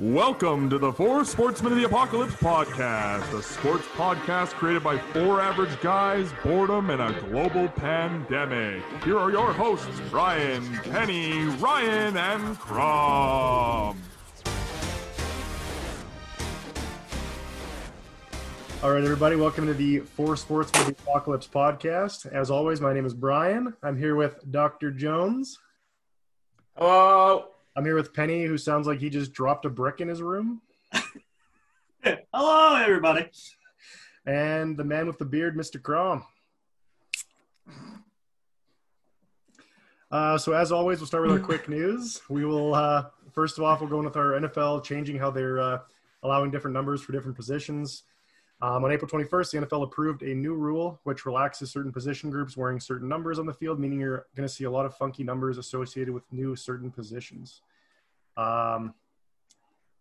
Welcome to the Four Sportsmen of the Apocalypse podcast, a sports podcast created by four average guys, boredom, and a global pandemic. Here are your hosts, Brian, Kenny, Ryan, and Crom. All right, everybody, welcome to the Four Sportsmen of the Apocalypse podcast. As always, my name is Brian. I'm here with Dr. Jones. Hello. I'm here with Penny, who sounds like he just dropped a brick in his room. Hello, everybody. And the man with the beard, Mr. Crom. Uh, so, as always, we'll start with our quick news. We will, uh, first of all, we're going with our NFL changing how they're uh, allowing different numbers for different positions. Um, on April 21st, the NFL approved a new rule which relaxes certain position groups wearing certain numbers on the field, meaning you're going to see a lot of funky numbers associated with new certain positions. Um,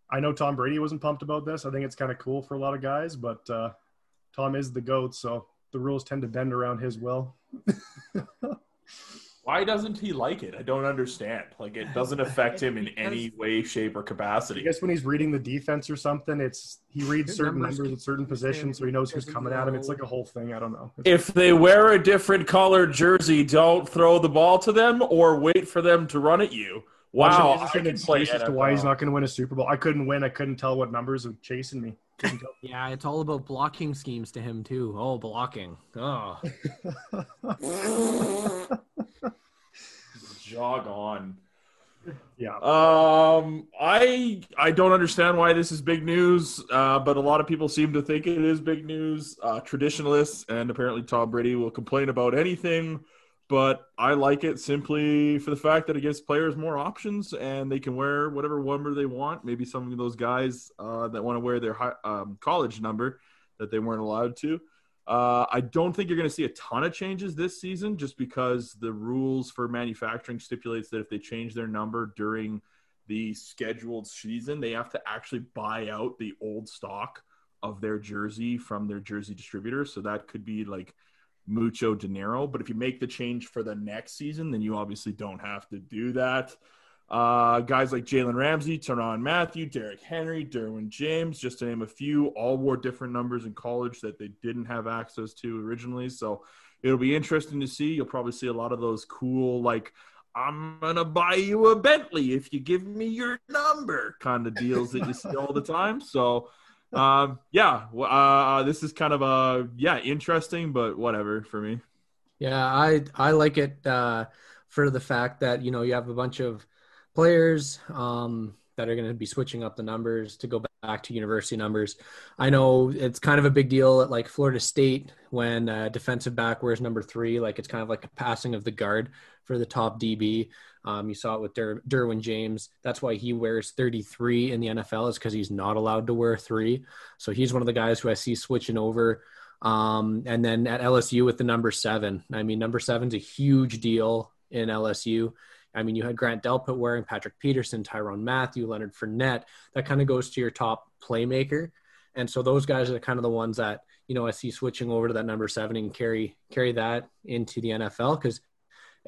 I know Tom Brady wasn't pumped about this. I think it's kind of cool for a lot of guys, but uh, Tom is the GOAT, so the rules tend to bend around his will. Why doesn't he like it? I don't understand. Like it doesn't affect him in any way, shape, or capacity. I guess when he's reading the defense or something, it's he reads certain numbers numbers at certain positions, so he knows who's coming at him. It's like a whole thing. I don't know. If they wear a different colored jersey, don't throw the ball to them or wait for them to run at you. Wow, Watch I it as can play excuse as to why he's not going to win a Super Bowl. I couldn't win. I couldn't tell what numbers were chasing me. Yeah, it's all about blocking schemes to him too. Oh, blocking. Oh, Jog on. yeah. Um, I I don't understand why this is big news, uh, but a lot of people seem to think it is big news. Uh, traditionalists and apparently Tom Brady will complain about anything, but I like it simply for the fact that it gives players more options and they can wear whatever number they want. Maybe some of those guys uh, that want to wear their high, um, college number that they weren't allowed to. Uh, I don't think you're going to see a ton of changes this season, just because the rules for manufacturing stipulates that if they change their number during the scheduled season, they have to actually buy out the old stock of their jersey from their jersey distributor. So that could be like mucho dinero. But if you make the change for the next season, then you obviously don't have to do that. Uh, guys like Jalen Ramsey, Tyrann Mathieu, Derrick Henry, Derwin James, just to name a few, all wore different numbers in college that they didn't have access to originally. So it'll be interesting to see. You'll probably see a lot of those cool, like, I'm going to buy you a Bentley if you give me your number kind of deals that you see all the time. So, um, yeah, uh, this is kind of a, yeah, interesting, but whatever for me. yeah. I I like it uh, for the fact that you know you have a bunch of players um, that are going to be switching up the numbers to go back to university numbers. I know it's kind of a big deal at like Florida State when uh, defensive back wears number three. Like it's kind of like a passing of the guard for the top DB. Um, you saw it with Der- Derwin James. That's why he wears 33 in the NFL is because he's not allowed to wear three. So he's one of the guys who I see switching over. Um, and then at LSU with the number seven. I mean, number seven's a huge deal in LSU. I mean, you had Grant Delpit wearing Patrick Peterson, Tyrann Mathieu, Leonard Fournette. That kind of goes to your top playmaker. And so those guys are kind of the ones that, you know, I see switching over to that number seven and carry carry that into the NFL because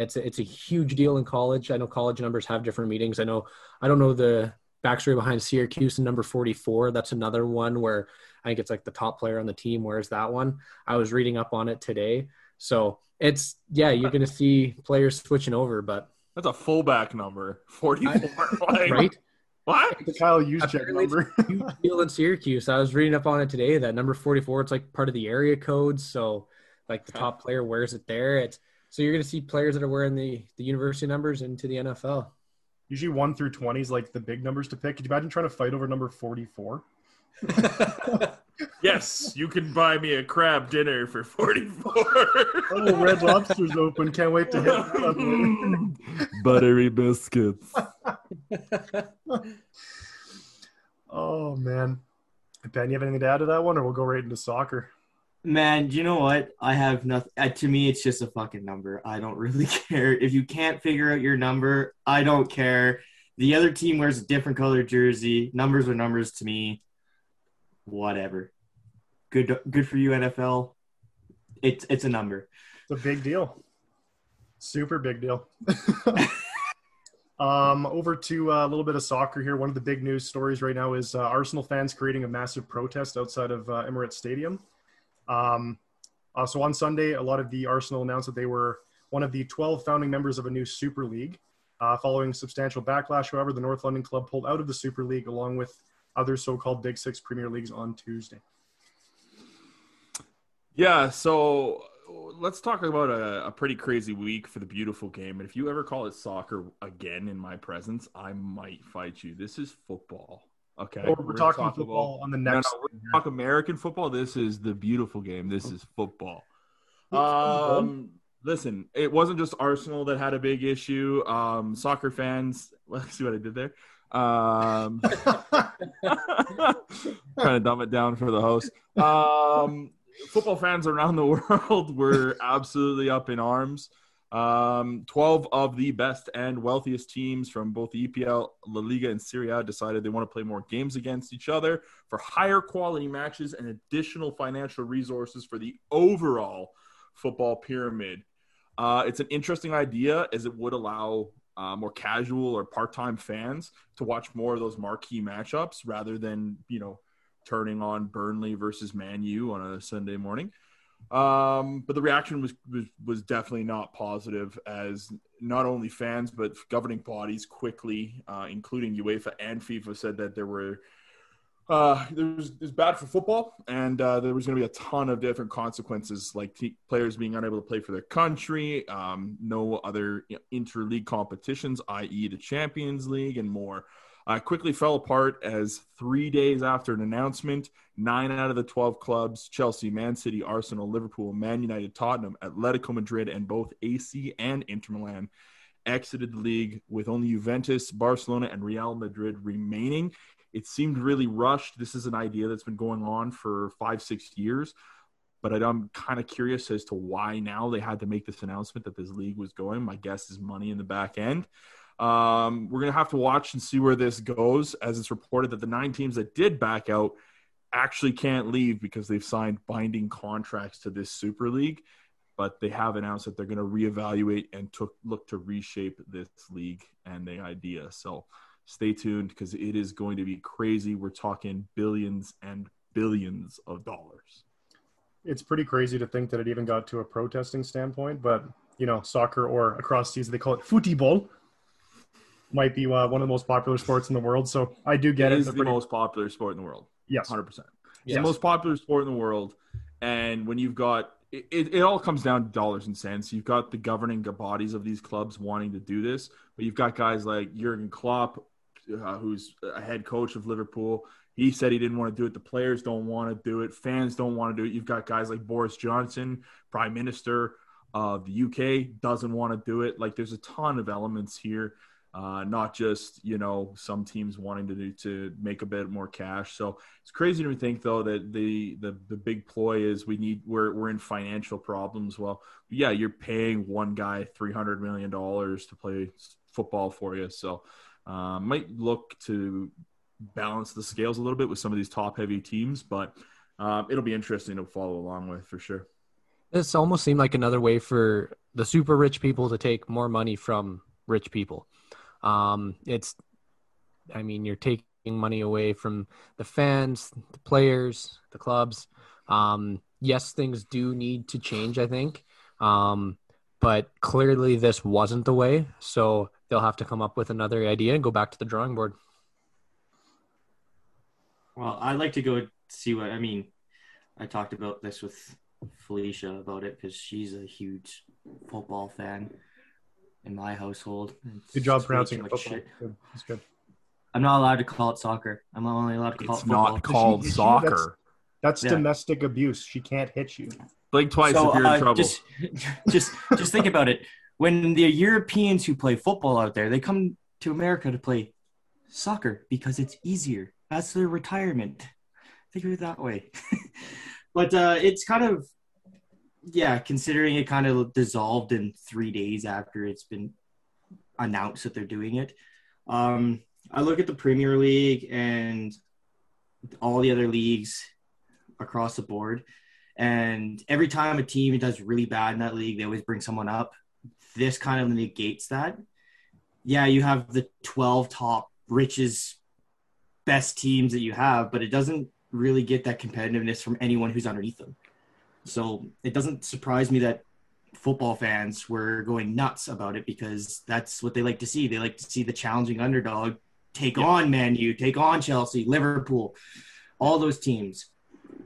it's a, it's a huge deal in college. I know college numbers have different meetings. I know I don't know the backstory behind Syracuse and number 44. That's another one where I think it's like the top player on the team wears that one. I was reading up on it today. So it's yeah, you're gonna see players switching over, but That's a fullback number, 44. Like, right? What? the Kyle Juszczyk Apparently number. a huge deal in Syracuse. I was reading up on it today that number 44, it's like part of the area code. So like the top player wears it there. It's so you're gonna see players that are wearing the the university numbers into the NFL. Usually one through twenty is like the big numbers to pick. Could you imagine trying to fight over number forty-four? Yes, you can buy me a crab dinner for 44. Oh, Red Lobster's open. Can't wait to hit. Buttery biscuits. oh man, Ben, you have anything to add to that one, or we'll go right into soccer? Man, do you know what? I have nothing. Uh, to me, it's just a fucking number. I don't really care. If you can't figure out your number, I don't care. The other team wears a different color jersey. Numbers are numbers to me. Whatever. Good, good for you, NFL. It's it's a number. It's a big deal. Super big deal. Um, over to uh, a little bit of soccer here. One of the big news stories right now is uh, Arsenal fans creating a massive protest outside of uh, Emirates Stadium. Um, uh, so on Sunday, a lot of the Arsenal announced that they were one of the 12 founding members of a new Super League. Uh, following substantial backlash, however, the North London club pulled out of the Super League along with other so-called Big Six Premier Leagues on Tuesday. Yeah, so let's talk about a, a, pretty crazy week for the beautiful game. And if you ever call it soccer again in my presence, I might fight you. This is football. Okay. Or we're, we're talking talk football about, on the next. No, no, we're talk American football. This is the beautiful game. This is football. Um, listen, it wasn't just Arsenal that had a big issue. Um, soccer fans, let's see what I did there. Um, trying to dumb it down for the host. Um, football fans around the world were absolutely up in arms. Um, 12 of the best and wealthiest teams from both the EPL, La Liga, and Serie A decided they want to play more games against each other for higher quality matches and additional financial resources for the overall football pyramid. Uh, it's an interesting idea as it would allow uh, more casual or part-time fans to watch more of those marquee matchups rather than you know turning on Burnley versus Man U on a Sunday morning. Um, but the reaction was, was was definitely not positive, as not only fans but governing bodies quickly, uh, including UEFA and FIFA, said that there were uh, it was, it was bad for football, and uh, there was going to be a ton of different consequences, like t- players being unable to play for their country, um, no other you know, interleague competitions, i.e., the Champions League, and more uh, quickly fell apart as three days after an announcement, nine out of the 12 clubs Chelsea, Man City, Arsenal, Liverpool, Man United, Tottenham, Atletico Madrid, and both AC and Inter Milan exited the league with only Juventus, Barcelona, and Real Madrid remaining. It seemed really rushed. This is an idea that's been going on for five, six years. But I'm kind of curious as to why now they had to make this announcement that this league was going. My guess is money in the back end. Um, we're going to have to watch and see where this goes, as it's reported that the nine teams that did back out actually can't leave because they've signed binding contracts to this Super League. But they have announced that they're going to reevaluate and took, look to reshape this league and the idea. So stay tuned because it is going to be crazy. We're talking billions and billions of dollars. It's pretty crazy to think that it even got to a protesting standpoint, but you know, soccer or across seas, they call it football might be uh, one of the most popular sports in the world. So I do get it. It is the pretty... most popular sport in the world. Yes, hundred percent. It's the most popular sport in the world, and when you've got it, it, it, all comes down to dollars and cents. You've got the governing bodies of these clubs wanting to do this, but you've got guys like Jurgen Klopp, uh, who's a head coach of Liverpool. He said he didn't want to do it. The players don't want to do it. Fans don't want to do it. You've got guys like Boris Johnson, Prime Minister of the UK, doesn't want to do it. Like there's a ton of elements here uh, not just you know some teams wanting to do to make a bit more cash. So it's crazy to think though that the the the big ploy is we need we're we're in financial problems. Well, yeah, you're paying one guy three hundred million dollars to play football for you, so uh, might look to balance the scales a little bit with some of these top heavy teams, but um, it'll be interesting to follow along with for sure. This almost seemed like another way for the super rich people to take more money from rich people. Um, it's, I mean, you're taking money away from the fans, the players, the clubs. Um, yes, things do need to change, I think. Um, but clearly this wasn't the way. So they'll have to come up with another idea and go back to the drawing board. Well, I'd like to go see what, I mean, I talked about this with Felicia about it because she's a huge football fan in my household. It's good job pronouncing it. Football. Good. That's good. I'm not allowed to call it soccer. I'm only allowed to call it's it football. not called soccer. That's, that's yeah. domestic abuse. She can't hit you. Blink twice so, if you're uh, in trouble. Just, just, just think about it. When the Europeans who play football out there, they come to America to play soccer because it's easier. That's their retirement. Think of it that way. but uh, it's kind of yeah, considering it kind of dissolved in three days after it's been announced that they're doing it. Um, I look at the Premier League and all the other leagues across the board, and every time a team does really bad in that league, they always bring someone up. This kind of negates that. yeah, you have the 12 top richest best teams that you have, but it doesn't really get that competitiveness from anyone who's underneath them. So it doesn't surprise me that football fans were going nuts about it because that's what they like to see. They like to see the challenging underdog take Yeah. on Man U, take on Chelsea, Liverpool, all those teams.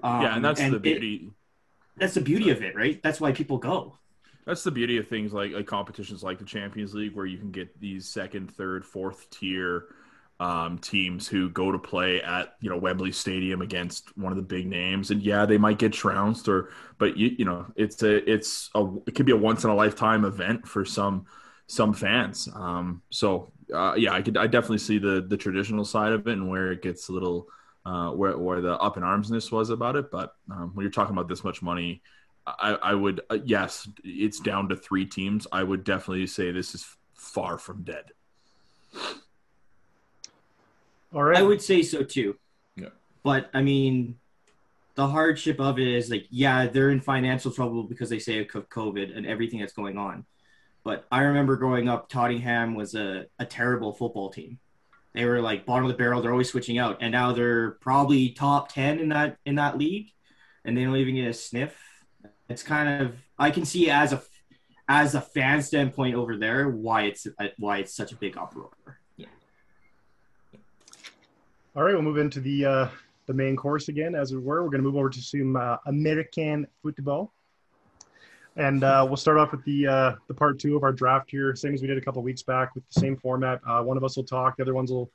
Um, yeah, and that's the it- beauty. that's the beauty of it, right? That's why people go. That's the beauty of things like, like competitions like the Champions League, where you can get these second, third, fourth tier um, teams who go to play at you know Wembley Stadium against one of the big names, and yeah, they might get trounced, or but you you know it's a it's a it could be a once in a lifetime event for some some fans. Um, so uh, yeah, I could I definitely see the the traditional side of it and where it gets a little uh, where where the up in armsness was about it, but um, when you're talking about this much money. I, I would uh, yes, it's down to three teams. I would definitely say this is far from dead. All right. I would say so too. Yeah. But I mean, the hardship of it is like, yeah, they're in financial trouble because they say of COVID and everything that's going on. But I remember growing up, Tottenham was a, a terrible football team. They were like bottom of the barrel. They're always switching out, and now they're probably top ten in that in that league, and they don't even get a sniff. It's kind of I can see as a as a fan standpoint over there why it's why it's such a big uproar. All right, we'll move into the uh, the main course again, as it were. We're going to move over to some uh, American football, and uh, we'll start off with the uh, the part two of our draft here, same as we did a couple weeks back with the same format. Uh, one of us will talk, the other ones will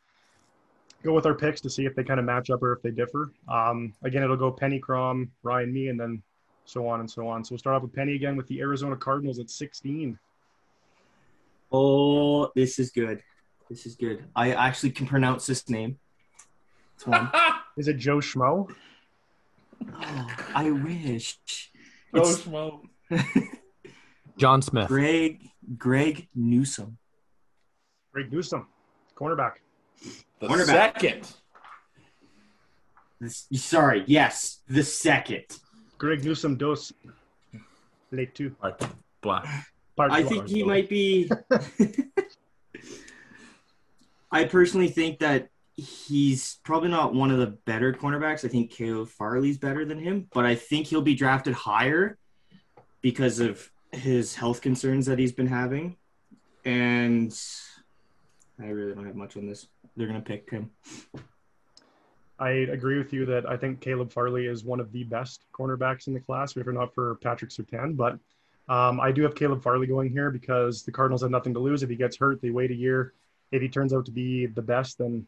go with our picks to see if they kind of match up or if they differ. Um, again, it'll go Penny, Crom, Ryan, me, and then so on and so on. So we'll start off with Penny again with the Arizona Cardinals at 16. Oh, this is good. This is good. I actually can pronounce this name. It's one. Is it Joe Schmo? Oh, I wish. Oh, It's Schmo. John Smith. Greg Greg Newsom. Greg Newsom, cornerback. The Cornerback. second. This, sorry, yes, the second. Greg Newsom dos. Late two. Right. Black. Part I think he might be. I personally think that he's probably not one of the better cornerbacks. I think Caleb Farley's better than him, but I think he'll be drafted higher because of his health concerns that he's been having. And I really don't have much on this. They're gonna pick him. I agree with you that I think Caleb Farley is one of the best cornerbacks in the class, if not for Patrick Surtain. But um, I do have Caleb Farley going here because the Cardinals have nothing to lose. If he gets hurt, they wait a year. If he turns out to be the best, then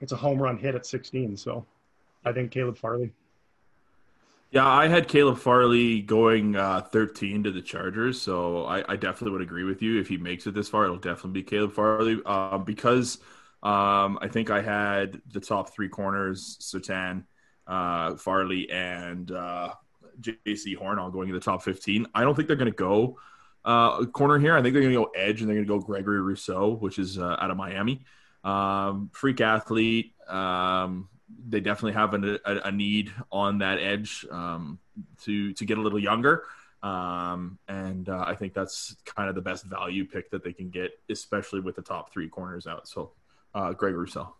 it's a home run hit at 16. So I think Caleb Farley. Yeah, I had Caleb Farley going uh, 13 to the Chargers, so I, I definitely would agree with you. If he makes it this far, it'll definitely be Caleb Farley uh, because um, I think I had the top three corners: Surtain, uh, Farley, and uh, Jaycee Horn all going in the top 15. I don't think they're going to go uh, corner here. I think they're going to go edge, and they're going to go Gregory Rousseau, which is uh, out of Miami. Um, freak athlete. Um, they definitely have a, a, a need on that edge um, to to get a little younger, um, and uh, I think that's kind of the best value pick that they can get, especially with the top three corners out. So, uh, Greg Rousseau.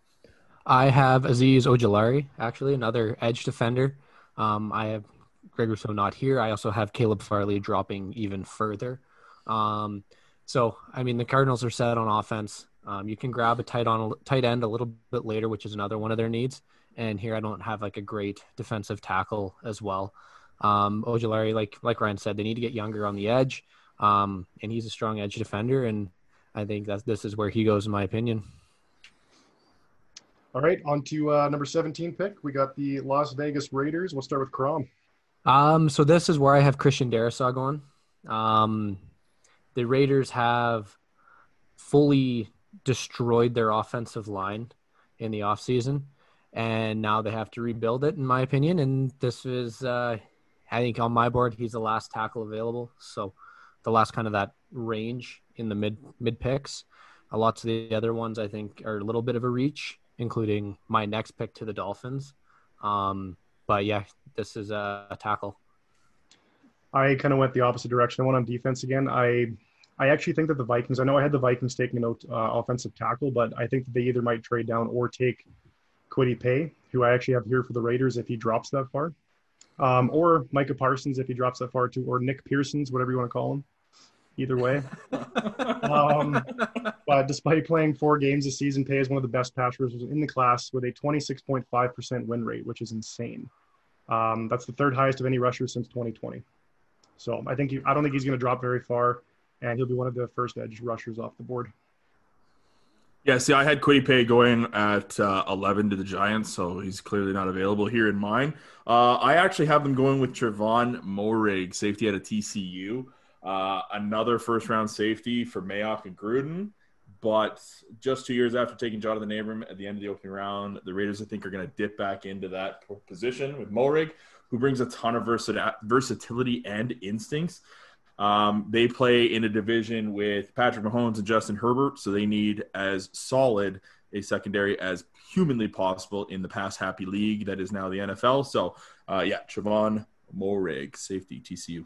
I have Azeez Ojulari, actually, another edge defender. Um, I have Greg Rousseau not here. I also have Caleb Farley dropping even further. Um, so, I mean, the Cardinals are set on offense. Um, you can grab a tight on tight end a little bit later, which is another one of their needs. And here I don't have like a great defensive tackle as well. Um, Ojulari, like like Ryan said, they need to get younger on the edge, um, and he's a strong edge defender. And I think that this is where he goes, in my opinion. All right, on to uh, number 17 pick. We got the Las Vegas Raiders. We'll start with Crom. Um, so this is where I have Christian Darrisaw going. Um, the Raiders have fully destroyed their offensive line in the offseason, and now they have to rebuild it, in my opinion. And this is, uh, I think, on my board, he's the last tackle available. So the last kind of that range in the mid mid picks. a lot of the other ones I think are a little bit of a reach, including my next pick to the Dolphins. Um, but yeah, this is a, a tackle. I kind of went the opposite direction. I went on defense again. I I actually think that the Vikings. I know I had the Vikings taking out uh, offensive tackle, but I think that they either might trade down or take Kwity Paye, who I actually have here for the Raiders if he drops that far, um, or Micah Parsons if he drops that far too, or Nick Pearsons, whatever you want to call him. Either way, um, but despite playing four games this season, Pay is one of the best pass rushers in the class with a 26.5% win rate, which is insane. Um, that's the third highest of any rusher since 2020. So I think he, I don't think he's going to drop very far, and he'll be one of the first edge rushers off the board. Yeah, see, I had Kwity going at uh, 11 to the Giants, so he's clearly not available here in mine. Uh, I actually have them going with Trevon Moehrig, safety out of TCU. Uh, another first round safety for Mayock and Gruden. But just two years after taking Johnathan Abram at the end of the opening round, the Raiders, I think, are going to dip back into that position with Moehrig, who brings a ton of versatility and instincts. Um, they play in a division with Patrick Mahomes and Justin Herbert, so they need as solid a secondary as humanly possible in the pass happy league that is now the NFL. So, uh, yeah, Trevon Moehrig, safety, TCU.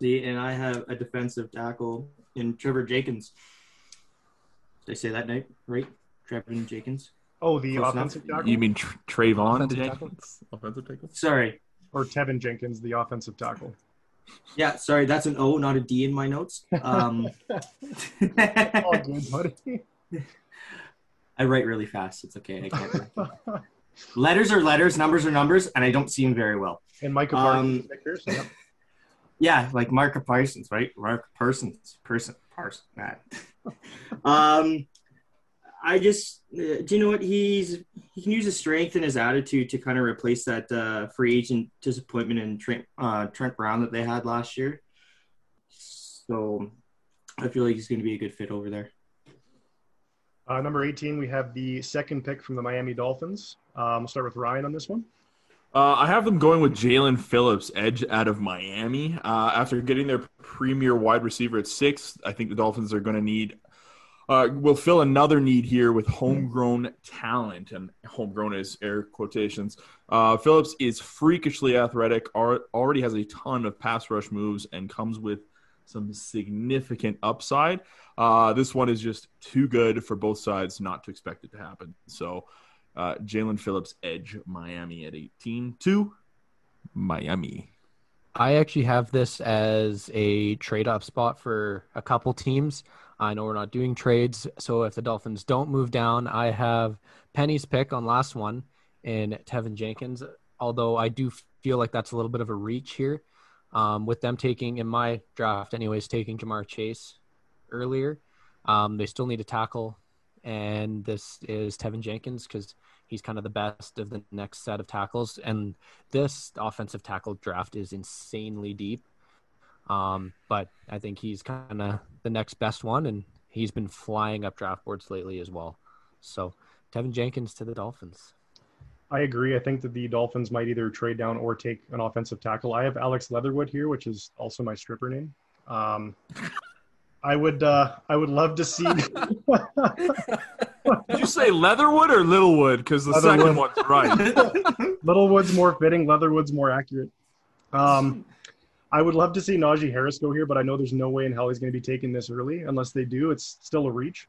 See, and I have a defensive tackle in Trevor Jenkins. Did I say that name right? Trevor Jenkins. Oh, the Close offensive enough. tackle. You mean Tr- Trayvon offensive Jenkins? Tackle? Offensive tackle. Sorry. Or Teven Jenkins, the offensive tackle. Yeah, sorry, that's an O, not a D in my notes. Um, All good, buddy. I write really fast. It's okay. I can't. letters are letters, numbers are numbers, and I don't see them very well. And Micah Parsons, um, yeah, like Mark Parsons, right? Mark Parsons, person, Parsons, Matt. um, I just, uh, do you know what? He's he can use his strength and his attitude to kind of replace that uh, free agent disappointment in Trent uh, Trent Brown that they had last year. So I feel like he's going to be a good fit over there. Uh, number 18, we have the second pick from the Miami Dolphins. Um, we'll start with Ryan on this one. Uh, I have them going with Jaelan Phillips, edge out of Miami. Uh, after getting their premier wide receiver at six, I think the Dolphins are going to need, uh, will fill another need here with homegrown talent. And homegrown is air quotations. Uh, Phillips is freakishly athletic, already has a ton of pass rush moves, and comes with some significant upside. Uh, this one is just too good for both sides not to expect it to happen. So, uh, Jaelan Phillips edge Miami at 18 to Miami. I actually have this as a trade up spot for a couple teams. I know we're not doing trades, so if the Dolphins don't move down, I have Penny's pick on last one in Teven Jenkins. Although I do feel like that's a little bit of a reach here, um, with them taking in my draft, anyways, taking Ja'Marr Chase earlier. Um, they still need a tackle and this is Teven Jenkins because he's kind of the best of the next set of tackles. And this offensive tackle draft is insanely deep. Um, but I think he's kind of the next best one, and he's been flying up draft boards lately as well. So Teven Jenkins to the Dolphins. I agree. I think that the Dolphins might either trade down or take an offensive tackle. I have Alex Leatherwood here, which is also my stripper name. Um, I would uh, I would love to see. Did you say Leatherwood or Littlewood? Because the Leatherwood. second one's right. Littlewood's more fitting. Leatherwood's more accurate. Um, I would love to see Najee Harris go here, but I know there's no way in hell he's going to be taking this early. Unless they do, it's still a reach.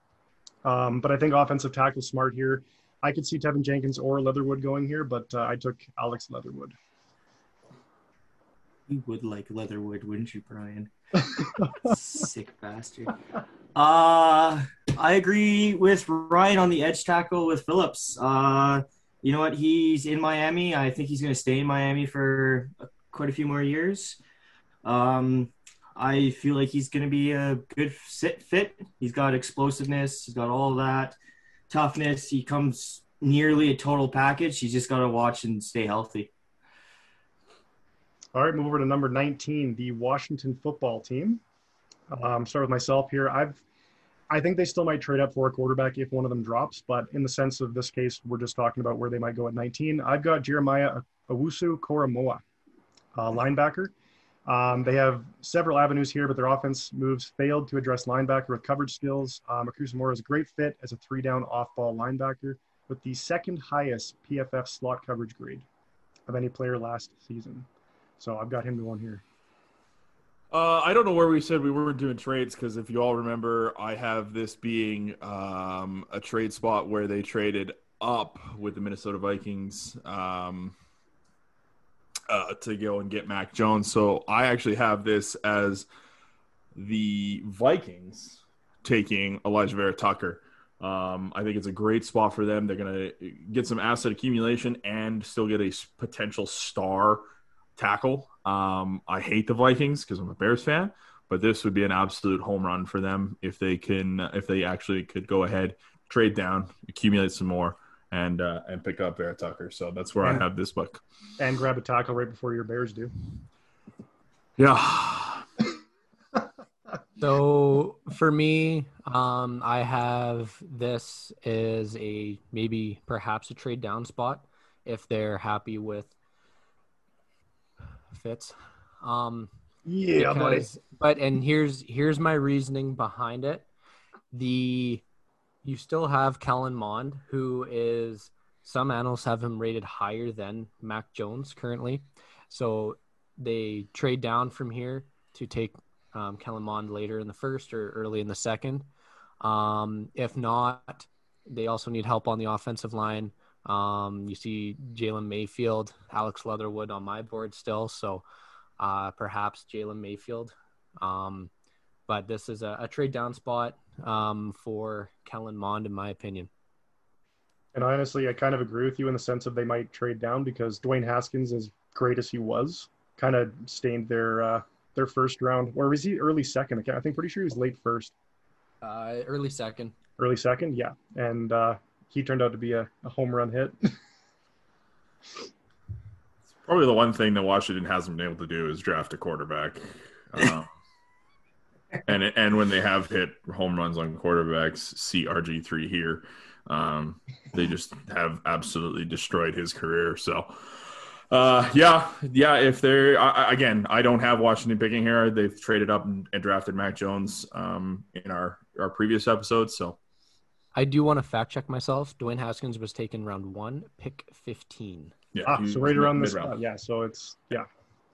Um, but I think offensive tackle smart here. I could see Teven Jenkins or Leatherwood going here, but uh, I took Alex Leatherwood. You would like Leatherwood, wouldn't you, Brian? Sick bastard. Uh, I agree with Ryan on the edge tackle with Phillips. Uh, you know what? He's in Miami. I think he's going to stay in Miami for quite a few more years. Um, I feel like he's going to be a good sit fit. He's got explosiveness. He's got all that toughness. He comes nearly a total package. He's just got to watch and stay healthy. All right, move over to number 19, the Washington football team. Um, start with myself here. I've, I think they still might trade up for a quarterback if one of them drops, but in the sense of this case, we're just talking about where they might go at 19. I've got Jeremiah Owusu Koramoah, uh, linebacker. Um, they have several avenues here, but their offense moves failed to address linebacker with coverage skills. Um, Moore is a great fit as a three down off ball linebacker with the second highest PFF slot coverage grade of any player last season. So I've got him to one here. Uh, I don't know where we said we weren't doing trades because if you all remember, I have this being um, a trade spot where they traded up with the Minnesota Vikings um, uh, to go and get Mac Jones. So I actually have this as the Vikings taking Alijah Vera Tucker. Um, I think it's a great spot for them. They're going to get some asset accumulation and still get a potential star tackle. Um, I hate the Vikings because I'm a Bears fan, but this would be an absolute home run for them if they can, if they actually could go ahead, trade down, accumulate some more, and uh, and pick up Vera Tucker. So that's where I have this book. And grab a tackle right before your Bears do. Yeah, So for me, um, I have this is a maybe perhaps a trade down spot if they're happy with Fitz. Um, Yeah, buddy. But and here's here's my reasoning behind it. The you still have Kellen Mond, who is some analysts have him rated higher than Mac Jones currently. So they trade down from here to take um, Kellen Mond later in the first or early in the second. Um, if not, they also need help on the offensive line. Um, you see Jalen Mayfield, Alex Leatherwood on my board still. So uh, perhaps Jalen Mayfield. Um, but this is a, a trade down spot um, for Kellen Mond, in my opinion. And honestly, I kind of agree with you in the sense of they might trade down because Dwayne Haskins, as great as he was, kind of stained their uh, their first round. Or was he early second? I think pretty sure he was late first, Uh, early second. early second. Yeah, and uh, he turned out to be a, a home run hit. probably the one thing that Washington hasn't been able to do is draft a quarterback. Um, and and when they have hit home runs on quarterbacks, see RG three here. Um, they just have absolutely destroyed his career. So, uh, yeah, yeah. If they're I, I- again, I don't have Washington picking here. They've traded up and, and drafted Mac Jones um, in our our previous episodes. So, I do want to fact check myself. Dwayne Haskins was taken round one, pick 15. yeah, ah, so right around this. mid-round. spot. yeah, so it's yeah,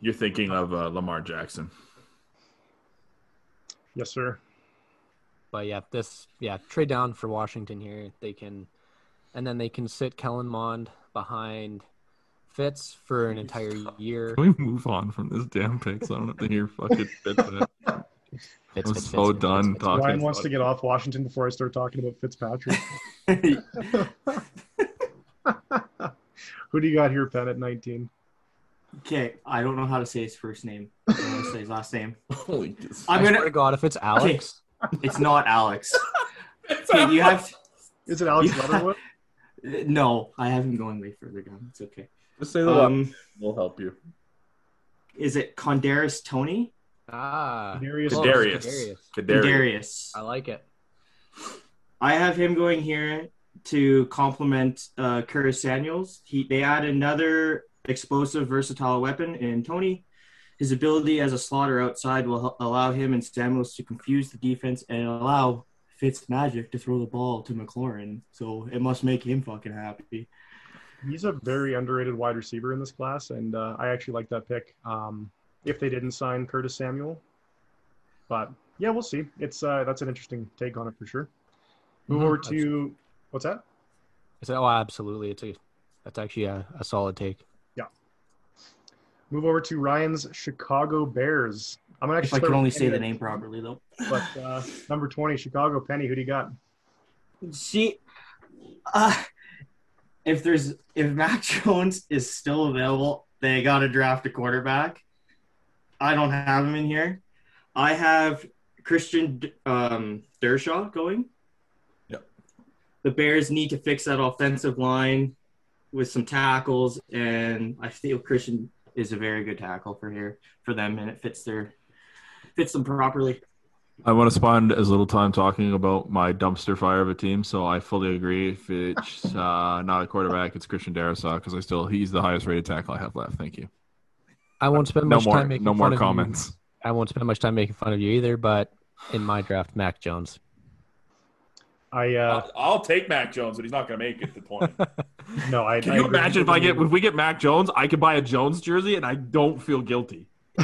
You're thinking of uh, Lamar Jackson. Yes, sir. But yeah, this yeah trade down for Washington here. They can, and then they can sit Kellen Mond behind Fitz for an entire year. Can we move on from this damn pick so I don't have to hear fucking Fitz. Fitz, I'm Fitz, so Fitz, Fitz, done Fitz. talking. Ryan wants about to get off Washington before I start talking about Fitzpatrick. Who do you got here, Penn, at 19? Okay, I don't know how to say his first name. I don't know how to say his last name. Holy I'm I swear to gonna. God, if it's Alex, It's not Alex. Okay, you have. Is it Alex Yeah. Leatherwood? No, I have him going way further down. It's okay. Just say the um, Um, We'll help you. is it Condaris Toney? ah, Darius. close, Kadarius. Kadarius. Kadarius. Darius. I like it. I have him going here to complement uh, Curtis Samuels. He they add another explosive, versatile weapon in Toney. His ability as a slaughter outside will hel- allow him and Samuels to confuse the defense and allow Fitz Magic to throw the ball to McLaurin. So it must make him fucking happy. He's a very underrated wide receiver in this class, and uh, I actually like that pick. Um, if they didn't sign Curtis Samuel, but yeah, we'll see. It's uh, that's an interesting take on it for sure. Move Mhm, over to what's that? I said, oh, absolutely. It's a that's actually a, a solid take. Move over to Ryan's Chicago Bears. I'm gonna actually If I could only say Penny the name properly, though. But uh, number 20, Chicago Penny. Who do you got? See, uh, if there's if Mac Jones is still available, they got to draft a quarterback. I don't have him in here. I have Christian um, Dershaw going. Yep. The Bears need to fix that offensive line with some tackles, and I feel Christian is a very good tackle for here for them, and it fits their fits them properly. I want to spend as little time talking about my dumpster fire of a team, so I fully agree. If it's uh, not a quarterback, it's Christian Darrisaw because I still he's the highest rated tackle I have left. Thank you. I won't spend No much more, time making no fun more of you. comments. I won't spend much time making fun of you either. But in my draft, Mac Jones. I uh, I'll, I'll take Mac Jones, but he's not going to make it to 20. no, I. Can I you agree imagine if I get if we get Mac Jones, I could buy a Jones jersey and I don't feel guilty.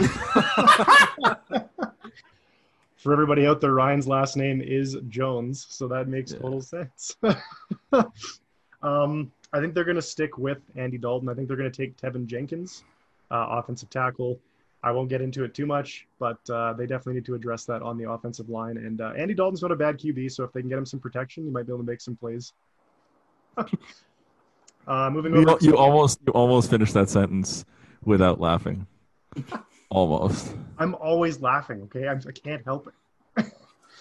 For everybody out there, Ryan's last name is Jones, so that makes Yeah. total sense. um, I think they're going to stick with Andy Dalton. I think they're going to take Teven Jenkins, uh, offensive tackle. I won't get into it too much, but uh, they definitely need to address that on the offensive line. And uh, Andy Dalton's not a bad QB, so if they can get him some protection, you might be able to make some plays. uh, moving You, over. to- you almost you almost finished that sentence without laughing. Almost. I'm always laughing. Okay, I'm, I can't help it.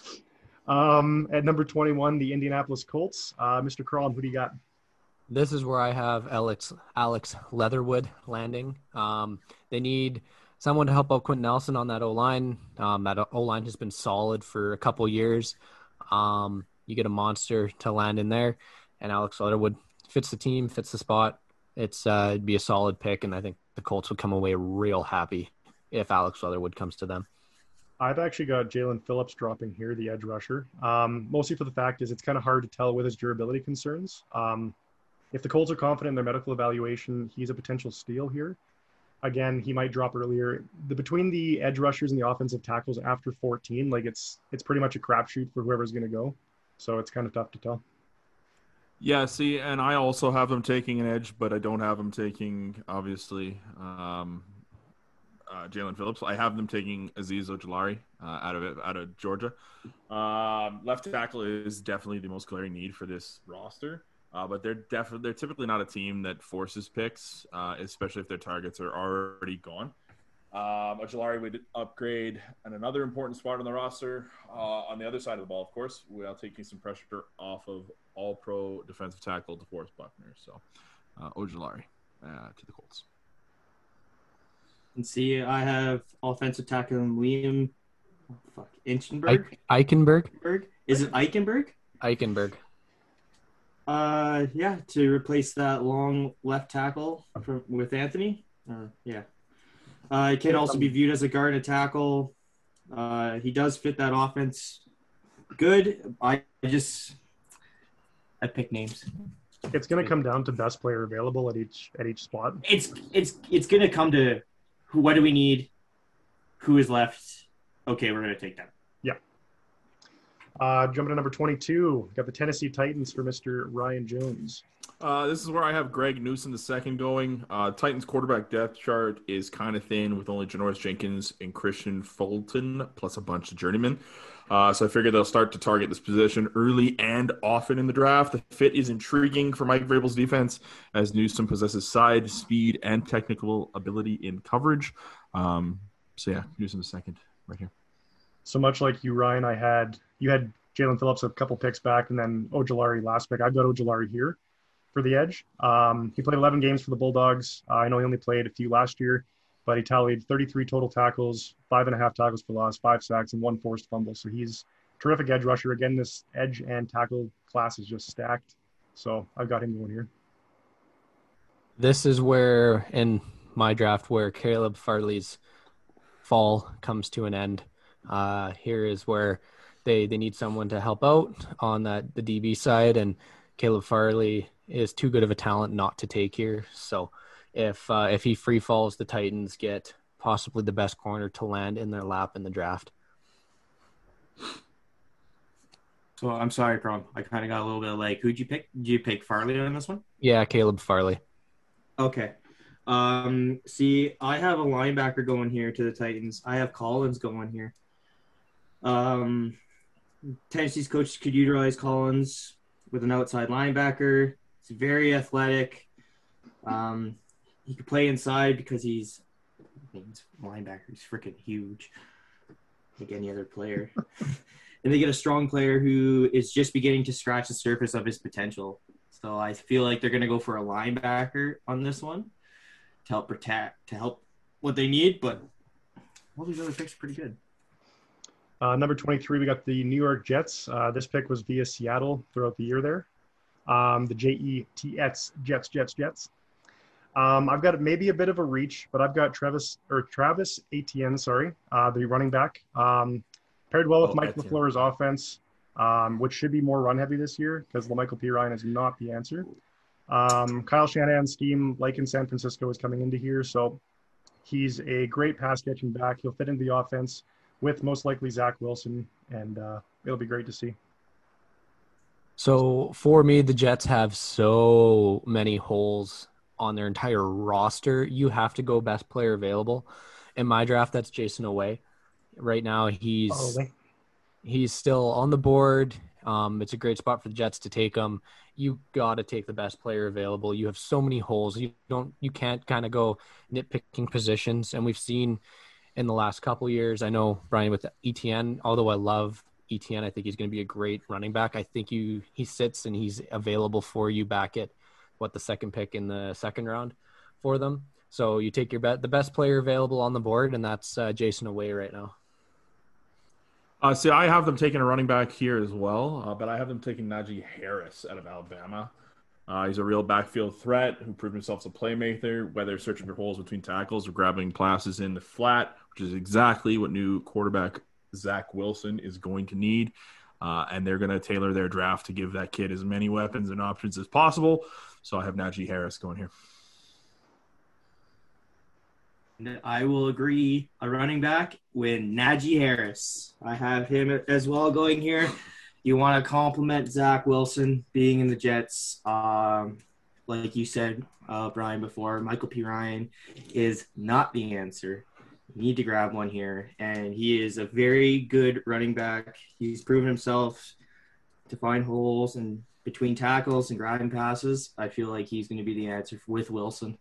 um, at number 21, the Indianapolis Colts. Uh, Mr. Crawl, who do you got? This is where I have Alex Alex Leatherwood landing. Um, they need someone to help out Quenton Nelson on that O line. Um, that O line has been solid for a couple years. Um, you get a monster to land in there, and Alex Leatherwood fits the team, fits the spot. It's uh, it'd be a solid pick, and I think the Colts would come away real happy if Alex Leatherwood comes to them. I've actually got Jaelan Phillips dropping here, the edge rusher. Um, mostly for the fact is it's kind of hard to tell with his durability concerns. Um, if the Colts are confident in their medical evaluation, he's a potential steal here. Again, he might drop earlier. The between the edge rushers and the offensive tackles after 14, like it's it's pretty much a crapshoot for whoever's going to go. So it's kind of tough to tell. Yeah, see, and I also have them taking an edge, but I don't have them taking obviously um, uh, Jaelan Phillips. I have them taking Azeez Ojulari uh, out of it, out of Georgia. Um, left tackle is definitely the most glaring need for this roster, uh, but they're definitely they're typically not a team that forces picks, uh, especially if their targets are already gone. Um, Ojulari would upgrade and another important spot on the roster. Uh, on the other side of the ball, of course, while taking some pressure off of all pro defensive tackle DeForest Buckner. So, uh, Ojulari uh, to the Colts. And see, I have offensive tackle Liam. Oh, fuck, Inchenberg. I- Eichenberg, Berg? Is it Eichenberg? Eichenberg. Uh, yeah, to replace that long left tackle from, with Anthony. Uh, yeah. Uh, he can also be viewed as a guard and tackle. Uh, he does fit that offense good. I just I pick names. It's going to come down to best player available at each at each spot. It's it's it's gonna come to who. What do we need? Who is left? Okay, we're gonna take them. Uh, jumping to number 22, got the Tennessee Titans for Mr. Ryan Jones. Uh, this is where I have Greg Newsom the second going. Uh, Titans quarterback depth chart is kind of thin with only Janoris Jenkins and Kristian Fulton plus a bunch of journeymen. Uh, so I figure they'll start to target this position early and often in the draft. The fit is intriguing for Mike Vrabel's defense as Newsom possesses side speed and technical ability in coverage. Um, so yeah, Newsom the second right here. So much like you, Ryan, I had you had Jaelan Phillips a couple picks back, and then Ojulari last pick. I've got Ojulari here for the edge. Um, he played 11 games for the Bulldogs. Uh, I know he only played a few last year, but he tallied 33 total tackles, five and a half tackles for loss, five sacks, and one forced fumble. So he's terrific edge rusher. Again, this edge and tackle class is just stacked. So I've got him going here. This is where in my draft where Caleb Farley's fall comes to an end. Uh, here is where they they need someone to help out on that the DB side, and Caleb Farley is too good of a talent not to take here. So if uh, if he free falls, the Titans get possibly the best corner to land in their lap in the draft. So I'm sorry, Crom. I kind of got a little bit of like, who'd you pick? Did you pick Farley on this one? Yeah, Caleb Farley. Okay. Um, see, I have a linebacker going here to the Titans. I have Collins going here. Um, Tennessee's coaches could utilize Collins with an outside linebacker. He's very athletic. Um, he could play inside because he's, he's a linebacker. He's freaking huge, like any other player. and they get a strong player who is just beginning to scratch the surface of his potential. So I feel like they're going to go for a linebacker on this one to help protect, to help what they need. But all these other picks are pretty good. Uh, number 23, we got the New York Jets. Uh, this pick was via Seattle throughout the year there. Um, the J E T S Jets, Jets, Jets. Um, I've got maybe a bit of a reach, but I've got Travis or Travis Etienne, sorry, uh, the running back. Um, paired well with Oh, Mike Etienne. LaFleur's offense, um, which should be more run heavy this year because Michael P. Ryan is not the answer. Um, Kyle Shanahan's scheme, like in San Francisco, is coming into here. So he's a great pass catching back. He'll fit into the offense with most likely Zach Wilson, and uh, it'll be great to see. So for me, the Jets have so many holes on their entire roster. You have to go best player available. In my draft, that's Jayson Oweh. Right now, he's Oh, he's still on the board. Um, it's a great spot for the Jets to take him. You got to take the best player available. You have so many holes. You don't. You can't kind of go nitpicking positions. And we've seen in the last couple years. I know Brian with Etienne. Although I love Etienne, I think he's going to be a great running back. I think you he sits and he's available for you back at what the second pick in the second round for them. So you take your bet, the best player available on the board, and that's uh, Jayson Oweh right now. Uh, see, I have them taking a running back here as well, uh, but I have them taking Najee Harris out of Alabama. Uh, he's a real backfield threat who proved himself as a playmaker, whether searching for holes between tackles or grabbing passes in the flat, which is exactly what new quarterback Zach Wilson is going to need. Uh, and they're going to tailor their draft to give that kid as many weapons and options as possible. So I have Najee Harris going here. I will agree. A running back with Najee Harris. I have him as well going here. You want to compliment Zach Wilson being in the Jets. Um, like you said, uh, Brian, before, Michael P. Ryan is not the answer. You need to grab one here. And he is a very good running back. He's proven himself to find holes and between tackles and grabbing passes. I feel like he's going to be the answer with Wilson.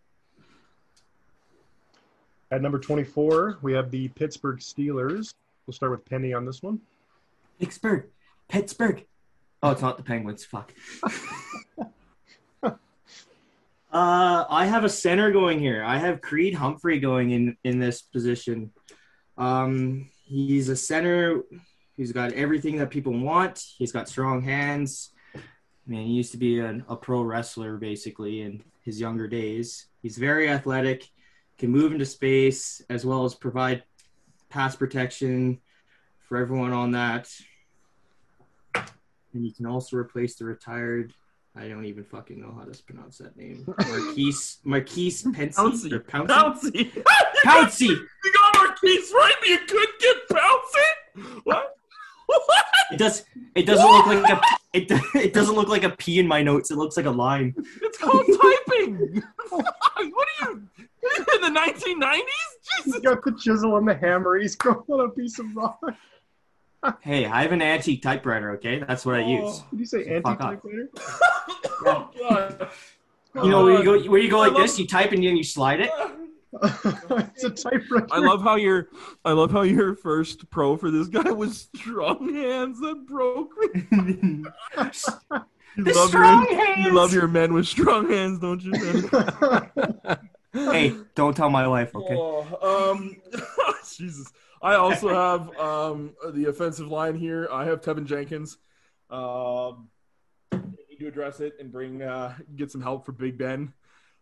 At number 24, we have the Pittsburgh Steelers. We'll start with Penny on this one. Pittsburgh. Pittsburgh. Oh, it's not the Penguins. Fuck. uh, I have a center going here. I have Creed Humphrey going in in this position. Um, he's a center He's got everything that people want. He's got strong hands. I mean, he used to be an, a pro wrestler basically in his younger days. He's very athletic, can move into space as well as provide pass protection for everyone on that. And you can also replace the retired. I don't even fucking know how to pronounce that name. Maurkice Maurkice Pouncey or Pouncey. Pouncey. Pouncey. You got Maurkice right, but you couldn't get Pouncey? What? What? It does. It doesn't look like a. It, it doesn't look like a P in my notes. It looks like a line. It's called typing. what are you in the 1990s? He's Jesus. got the chisel and the hammer. He's going on a piece of rock. Hey, I have an antique typewriter. Okay, that's what I use. Did you say Fuck off. anti-typewriter? Oh, God. You know where you go? Where you go like this? You type and then you slide it. it's a typewriter. I love how your I love how your first pro for this guy was strong hands that broke me. You The love strong your, hands. You love your men with strong hands, don't you? Ben? hey, don't tell my wife. Okay. Oh, um, Jesus. I also have um, the offensive line here. I have Teven Jenkins. Um, they need to address it and bring uh, get some help for Big Ben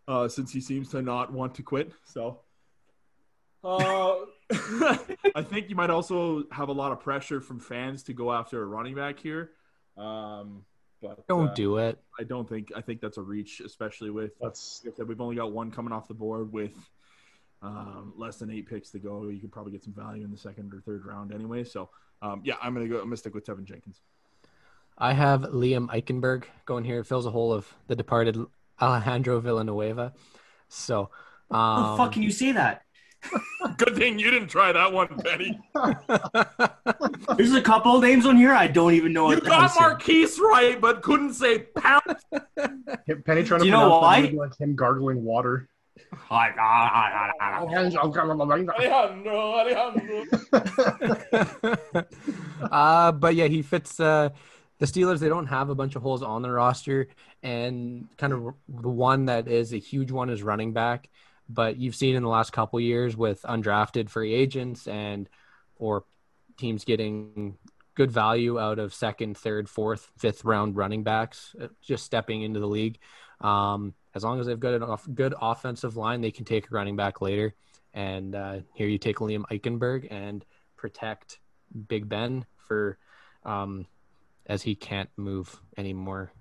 uh, since he seems to not want to quit. So, uh, I think you might also have a lot of pressure from fans to go after a running back here. Um, but Don't uh, do it. I don't think I think that's a reach, especially with That's like I said, we've only got one coming off the board with um, less than eight picks to go. You could probably get some value in the second or third round anyway. So, um, yeah, I'm gonna go. I'm gonna stick with Teven Jenkins. I have Liam Eichenberg going here. It fills a hole of the departed Alejandro Villanueva. So, How the um, fuck can you say that? Good thing you didn't try that one, Benny. There's a couple of names on here I don't even know You got to say. Maurkice right, but couldn't say pound. Penny trying to Do you know why? that would be like him gargling water. Alejandro, Alejandro. uh, but yeah, he fits uh, the Steelers. They don't have a bunch of holes on their roster, and kind of the one that is a huge one is running back. But you've seen in the last couple years with undrafted free agents and or teams getting good value out of second, third, fourth, fifth round running backs uh, just stepping into the league. Um, as long as they've got a off, good offensive line, they can take a running back later. And uh, here you take Liam Eichenberg and protect Big Ben for um, as he can't move anymore.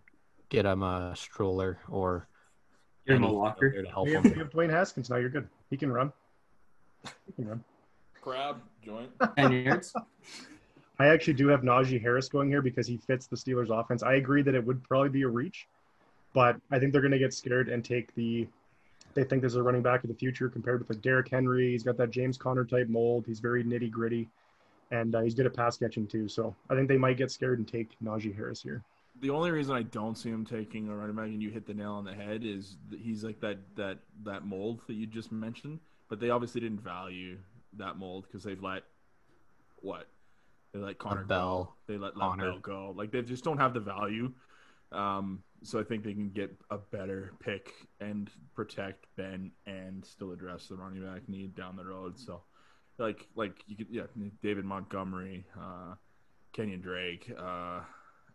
Get him a stroller or get him a anything walker. to help You have, him. you have Dwayne Haskins now. You're good. He can run. He can run. Crab joint. Ten yards. I actually do have Najee Harris going here because he fits the Steelers' offense. I agree that it would probably be a reach, but I think they're going to get scared and take the. They think there's a running back of the future compared with like Derrick Henry. He's got that James Conner type mold. He's very nitty gritty, and uh, he's good at pass catching too. So I think they might get scared and take Najee Harris here. The only reason I don't see him taking a running back, and you hit the nail on the head, is that he's like that that that mold that you just mentioned. But they obviously didn't value that mold because they've let what they let Conner Bell, go. They let, let Bell go. Like they just don't have the value. Um, so I think they can get a better pick and protect Ben and still address the running back need down the road. So like like you could yeah David Montgomery, uh, Kenyon Drake, uh,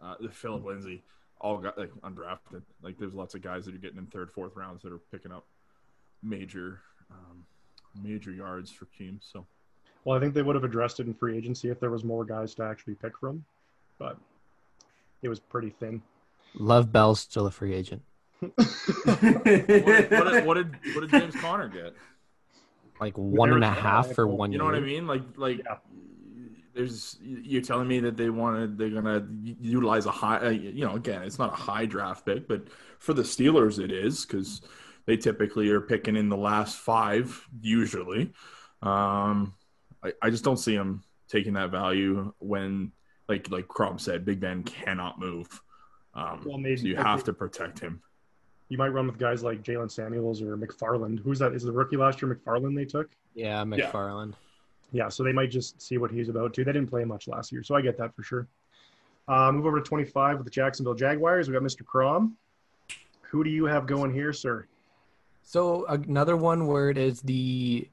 uh, Phillip Lindsay, all got like undrafted. Like there's lots of guys that are getting in third, fourth rounds that are picking up major um, major yards for teams. So Well, I think they would have addressed it in free agency if there was more guys to actually pick from, but it was pretty thin. Love Bell's still a free agent. what, did, what, did, what did what did James Conner get? Like one and a Arizona, half I for hope- one You know year. what I mean? Like like Yeah. there's you're telling me that they wanted they're gonna utilize a high uh, you know again it's not a high draft pick but for the Steelers it is because they typically are picking in the last five usually. Um, I, I just don't see them taking that value when like like Crom said Big Ben cannot move. Um, Well, maybe- so you have to protect him. You might run with guys like Jaylen Samuels or McFarland. Who's that? Is the rookie last year McFarland they took? Yeah, McFarland. Yeah, so they might just see what he's about too. They didn't play much last year, so I get that for sure. Uh, move over to 25 with the Jacksonville Jaguars. We got Mr. Crom. Who do you have going here, sir? So another one where it is the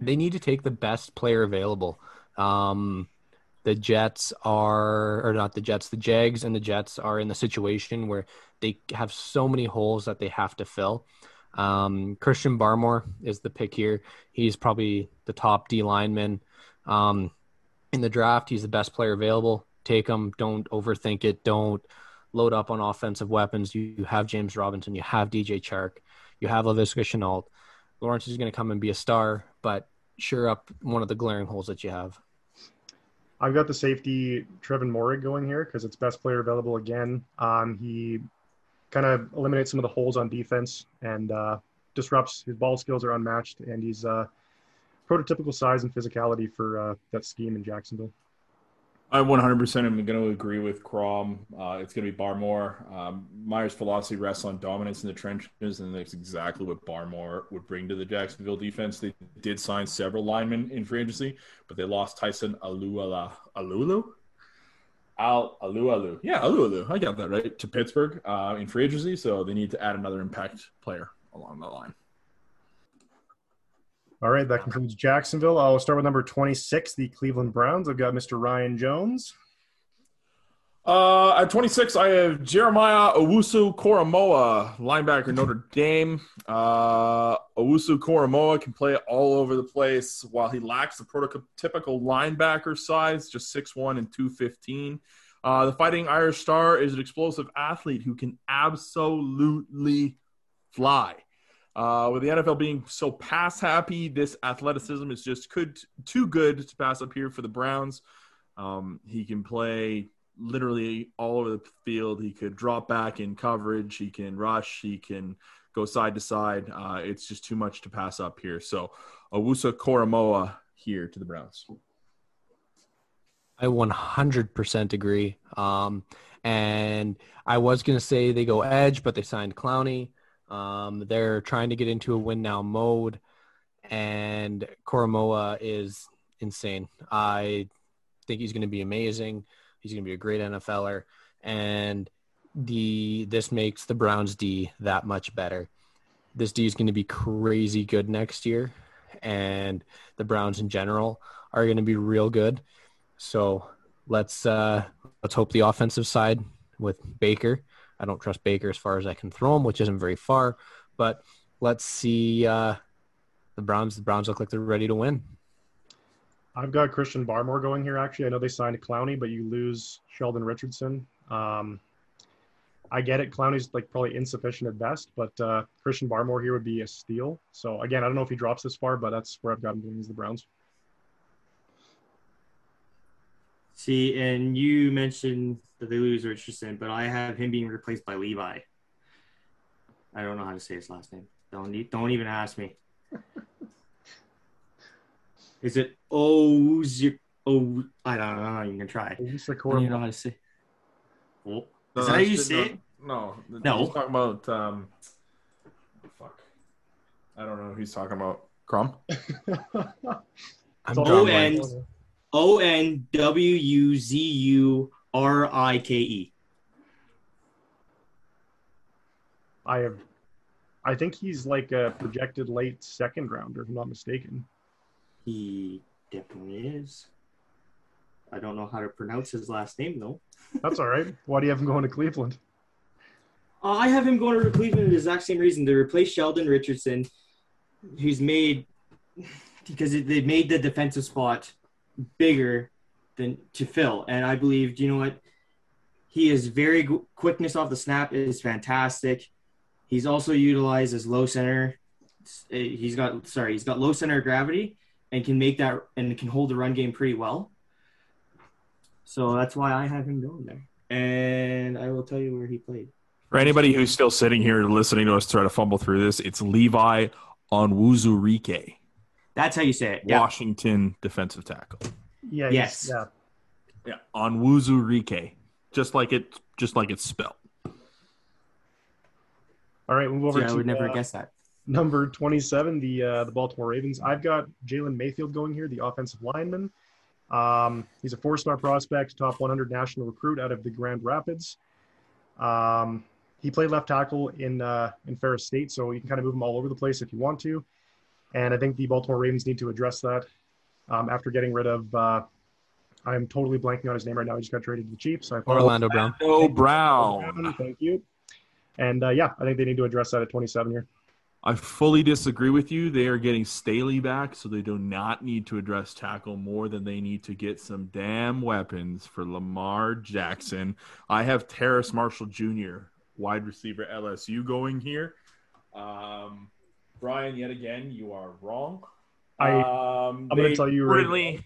they need to take the best player available. Um, the Jets are, or not the Jets, the Jags and the Jets are in the situation where they have so many holes that they have to fill. Um, Christian Barmore is the pick here. He's probably the top D lineman um, in the draft. He's the best player available. Take him. Don't overthink it. Don't load up on offensive weapons. You, have James Robinson. You have DJ Chark. You have Laviska Shenault. Lawrence is going to come and be a star, but sure up one of the glaring holes that you have. I've got the safety Trevon Moehrig going here because it's best player available again. Um, he kind of eliminates some of the holes on defense and uh, disrupts. His ball skills are unmatched, and he's uh, prototypical size and physicality for uh, that scheme in Jacksonville. I 100% am going to agree with Crom. Uh, it's going to be Barmore. Um, Meyer's philosophy rests on dominance in the trenches, and that's exactly what Barmore would bring to the Jacksonville defense. They did sign several linemen in free agency, but they lost Tyson Alualu. Alulu? Al Alualu. Yeah, Alualu. I got that right. To Pittsburgh uh, in free agency, so they need to add another impact player along the line. All right, that concludes Jacksonville. I'll start with number 26, the Cleveland Browns. I've got Mr. Ryan Jones. Uh, at 26, I have Jeremiah Owusu Koramoah, linebacker Notre Dame. Uh, Owusu Koramoah can play all over the place while he lacks the prototypical linebacker size, just 6'1 and 215. Uh, the Fighting Irish Star is an explosive athlete who can absolutely fly. Uh, with the NFL being so pass happy, this athleticism is just could, too good to pass up here for the Browns. Um, he can play literally all over the field. He could drop back in coverage. He can rush. He can go side to side. Uh, it's just too much to pass up here. So, Owusu Koramoah here to the Browns. I 100% agree. Um, and I was going to say they go edge, but they signed Clowney. Um, they're trying to get into a win now mode, and Koramoah is insane. I think he's going to be amazing. He's going to be a great NFLer, and the this makes the Browns D that much better. This D is going to be crazy good next year, and the Browns in general are going to be real good. So let's uh, let's hope the offensive side with Baker. I don't trust Baker as far as I can throw him, which isn't very far. But let's see uh, the Browns. The Browns look like they're ready to win. I've got Christian Barmore going here. Actually, I know they signed Clowney, but you lose Sheldon Richardson. Um, I get it. Clowney's like probably insufficient at best, but uh, Christian Barmore here would be a steal. So again, I don't know if he drops this far, but that's where I've got him as the Browns. See, and you mentioned that they lose Richardson, but I have him being replaced by Levi. I don't know how to say his last name. Don't don't even ask me. Is it O zero? Oh, I don't know. I'm not even gonna try. Owusu I don't Koramoah. even know how to say. Oh, No, is that how you the- say it? No, No. He's talking about um, fuck. I don't know. who He's talking about Crom. I'm O drawing N blanks. O N W U Z U R I K E. I have, I think he's like a projected late second rounder, if I'm not mistaken. He definitely is. I don't know how to pronounce his last name though. That's all right. Why do you have him going to Cleveland? Uh, I have him going to Cleveland for the exact same reason to replace Sheldon Richardson, who's made because they made the defensive spot bigger than to fill, and I believe you know what he is very quickness off the snap is fantastic. He's also utilized as low center. Uh, He's got sorry, he's got low center of gravity and can make that and can hold the run game pretty well. So that's why I have him going there, and I will tell you where he played. For anybody who's still sitting here listening to us try to fumble through this, it's Levi on Onwuzurike, That's how you say it. Yeah. Washington defensive tackle. Yeah. Yes. he's- Yeah. Yeah, Onwuzurike, just like it, just like it's spelled. All right, move over Yeah, I would never uh, guess that. number 27, the uh, the Baltimore Ravens. I've got Jalen Mayfield going here, the offensive lineman. Um, he's a four-star prospect, top 100 national recruit out of the Grand Rapids. Um, he played left tackle in uh, in Ferris State, so you can kind of move him all over the place if you want to. And I think the Baltimore Ravens need to address that um, after getting rid of. Uh, I'm totally blanking on his name right now. He just got traded to the Chiefs. So I. Orlando Brown. Oh, Brown. Thank you. And uh, yeah, I think they need to address that at 27 here. I fully disagree with you. They are getting Stanley back, so they do not need to address tackle more than they need to get some damn weapons for Lamar Jackson. I have Terrace Marshall Jr., wide receiver LSU, going here. Um, Brian, yet again, you are wrong. I- um, I'm gonna tell you right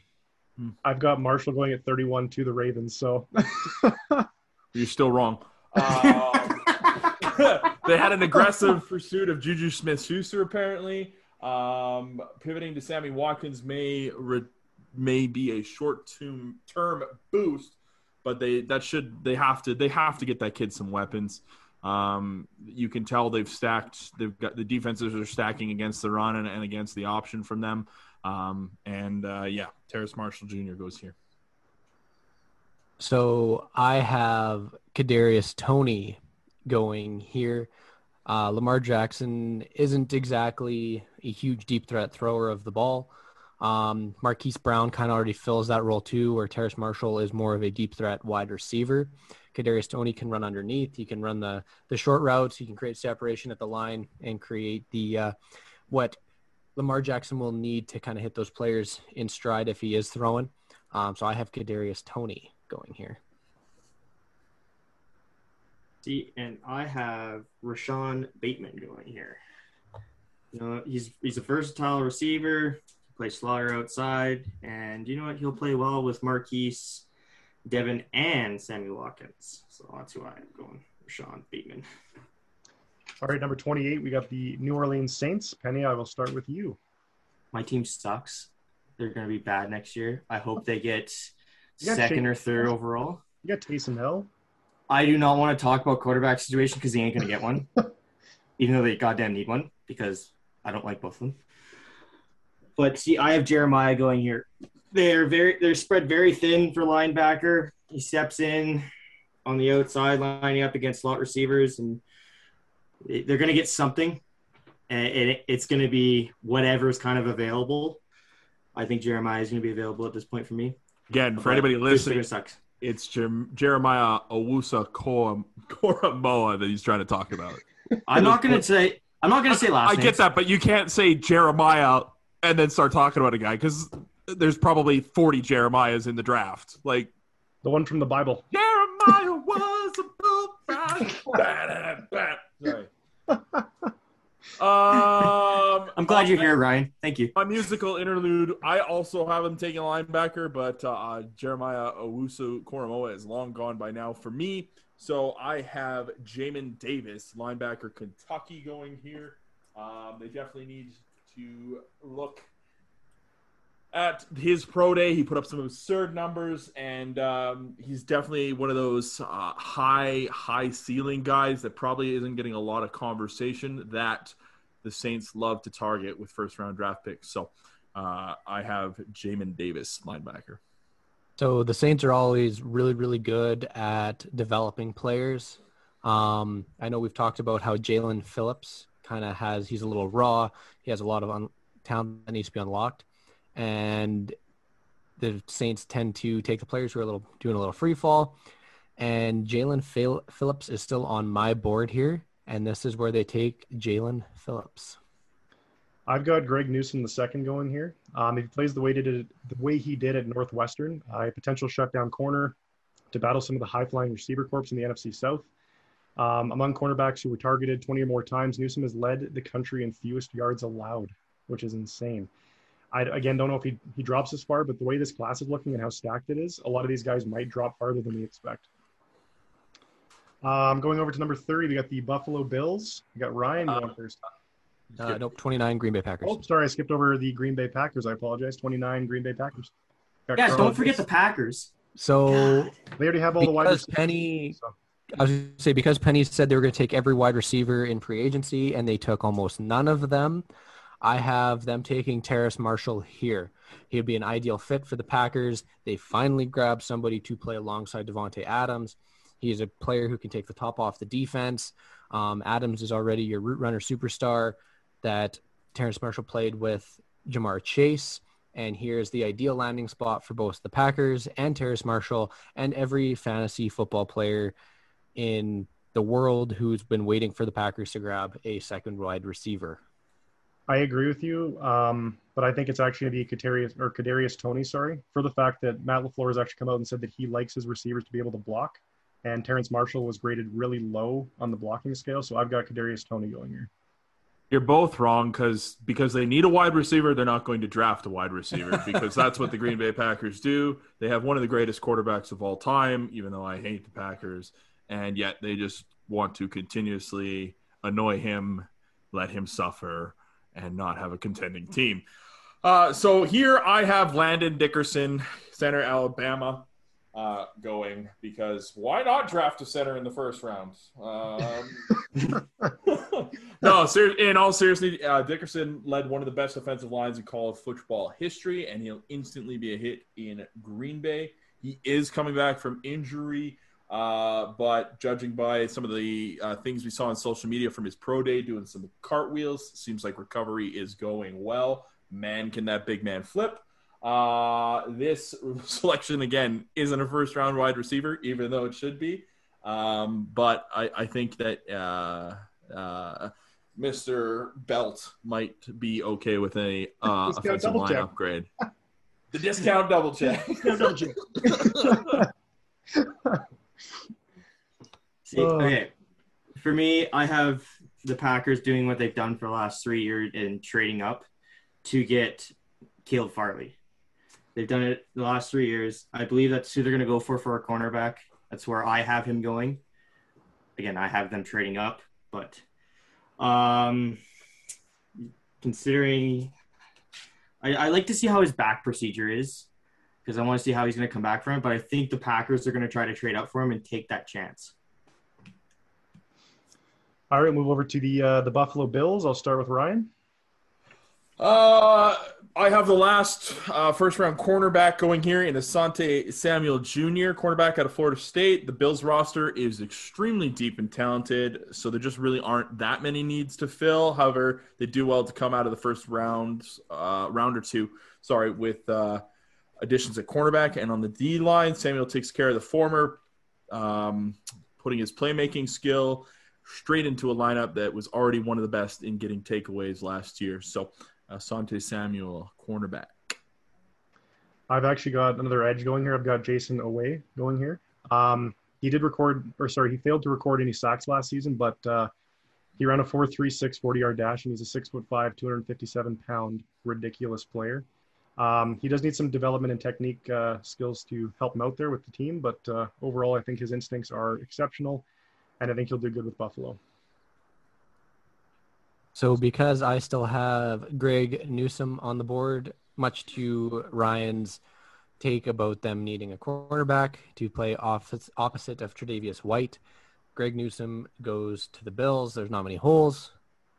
I've got Marshall going at 31 to the Ravens. So You're still wrong. Um, they had an aggressive pursuit of Juju Smith Schuster, apparently. Um, pivoting to Sammy Watkins may re- may be a short term term boost, but they that should they have to they have to get that kid some weapons. Um, you can tell they've stacked. They've got the defenses are stacking against the run and, and against the option from them. Um, and uh, yeah, Terrace Marshall Jr. goes here. So I have Kadarius Toney going here. Uh, Lamar Jackson isn't exactly a huge deep threat thrower of the ball. Um, Marquise Brown kind of already fills that role too, where Terrace Marshall is more of a deep threat wide receiver. Kadarius Toney can run underneath. He can run the the short routes. He can create separation at the line and create the uh, what Lamar Jackson will need to kind of hit those players in stride if he is throwing. Um, so I have Kadarius Toney going here. See, and I have Rashod Bateman going here. You know, he's he's a versatile receiver. He plays slaughter outside, and you know what? He'll play well with Marquise, Devin, and Sammy Watkins. So that's who I'm going. Rashod Bateman. all right, number 28, we got the New Orleans Saints. Penny, I will start with you. My team sucks. They're going to be bad next year. I hope they get second Chase- or third overall. You got Taysom Hill. I do not want to talk about quarterback situation because they ain't going to get one, even though they goddamn need one because I don't like both of them. But see, I have Jeremiah going here. They're very they're spread very thin for linebacker. He steps in on the outside, lining up against slot receivers, and they're going to get something, and it's going to be whatever is kind of available. I think Jeremiah is going to be available at this point for me. Again, for But anybody listening, it's Jer- Jeremiah Owusu Koramoah that he's trying to talk about. I'm not going to say. I'm not going to say last. I get that, but you can't say Jeremiah and then start talking about a guy because there's probably 40 Jeremiahs in the draft. Like The one from the Bible. Jeremiah was a bull Bam, bam. Sorry. Um, I'm glad you're here, Ryan. Thank you. My musical interlude. I also have him taking a linebacker, but uh, Jeremiah Owusu Koramoah is long gone by now for me. So I have Jamin Davis, linebacker, Kentucky, going here. Um, they definitely need to look at his pro day. He put up some absurd numbers, and um, he's definitely one of those uh, high, high ceiling guys that probably isn't getting a lot of conversation that the Saints love to target with first round draft picks. So uh, I have Jamin Davis, linebacker. So the Saints are always really, really good at developing players. Um, I know we've talked about how Jaelan Phillips kind of has, he's a little raw. He has a lot of un- talent that needs to be unlocked. And the Saints tend to take the players who are a little doing a little free fall. And Jaelan Phillips is still on my board here and this is where they take Jaelan Phillips. I've got Greg Newsome the second going here. Um, he plays the way he did the way he did at Northwestern, a potential shutdown corner to battle some of the high flying receiver corps in the NFC South. Um, among cornerbacks who were targeted 20 or more times, Newsome has led the country in fewest yards allowed, which is insane. I again don't know if he, he drops this far, but the way this class is looking and how stacked it is, a lot of these guys might drop farther than we expect. Um, going over to number 30, we got the Buffalo Bills. We got Ryan uh, going first. Uh, nope, 29 Green Bay Packers. Oh, sorry, I skipped over the Green Bay Packers. I apologize. 29 Green Bay Packers. Got Guys, don't forget the Packers. So God. they already have all the wide receivers. Penny, so. I was going to say because Penny said they were going to take every wide receiver in free agency, and they took almost none of them. I have them taking Terrace Marshall here. He would be an ideal fit for the Packers. They finally grabbed somebody to play alongside Davante Adams. He's a player who can take the top off the defense. Um, Adams is already your route runner superstar that Terrace Marshall played with Ja'Marr Chase. And here's the ideal landing spot for both the Packers and Terrace Marshall and every fantasy football player in the world who's been waiting for the Packers to grab a second wide receiver. I agree with you, um, but I think it's actually going to be Kadarius or Kadarius Toney, Sorry for the fact that Matt Lafleur has actually come out and said that he likes his receivers to be able to block and Terrace Marshall was graded really low on the blocking scale. So I've got Kadarius Toney going here. You're both wrong because because they need a wide receiver, they're not going to draft a wide receiver because that's what the Green Bay Packers do. They have one of the greatest quarterbacks of all time, even though I hate the Packers, and yet they just want to continuously annoy him, let him suffer, and not have a contending team. Uh, so here I have Landon Dickerson, center Alabama uh, going because why not draft a center in the first round? Um, no, ser- in all seriousness, uh, Dickerson led one of the best offensive lines in college football history, and he'll instantly be a hit in Green Bay. He is coming back from injury, uh, but judging by some of the uh, things we saw on social media from his pro day, doing some cartwheels, seems like recovery is going well. Man, can that big man flip? Uh, this selection again isn't a first round wide receiver, even though it should be. Um, but I, I think that uh, uh, Mr. Belt might be okay with a uh, offensive line check. upgrade. the discount double check. double check. See, okay, for me, I have the Packers doing what they've done for the last three years in trading up to get Caleb Farley. They've done it the last three years. I believe that's who they're going to go for for a cornerback. That's where I have him going. Again, I have them trading up, but um, considering I, I like to see how his back procedure is because I want to see how he's going to come back from it. But I think the Packers are going to try to trade up for him and take that chance. All right, move over to the uh, the Buffalo Bills. I'll start with Ryan. Uh, I have the last uh, first round cornerback going here in Asante Samuel Jr., cornerback out of Florida State. The Bills roster is extremely deep and talented, so there just really aren't that many needs to fill. However, they do well to come out of the first round, uh, round or two, sorry, with uh, additions at cornerback. And on the D line, Samuel takes care of the former, um, putting his playmaking skill straight into a lineup that was already one of the best in getting takeaways last year. So Asante Samuel, cornerback. I've actually got another edge going here. I've got Jayson Oweh going here. Um, he did record, or sorry, he failed to record any sacks last season, but uh, he ran a 4.36 40 yard dash, and he's a six foot five, 257 pound, ridiculous player. Um, he does need some development and technique uh, skills to help him out there with the team, but uh, overall, I think his instincts are exceptional, and I think he'll do good with Buffalo. So because I still have Greg Newsome on the board, much to Ryan's take about them needing a cornerback to play off- opposite of Tre'Davious White, Greg Newsome goes to the Bills. There's not many holes.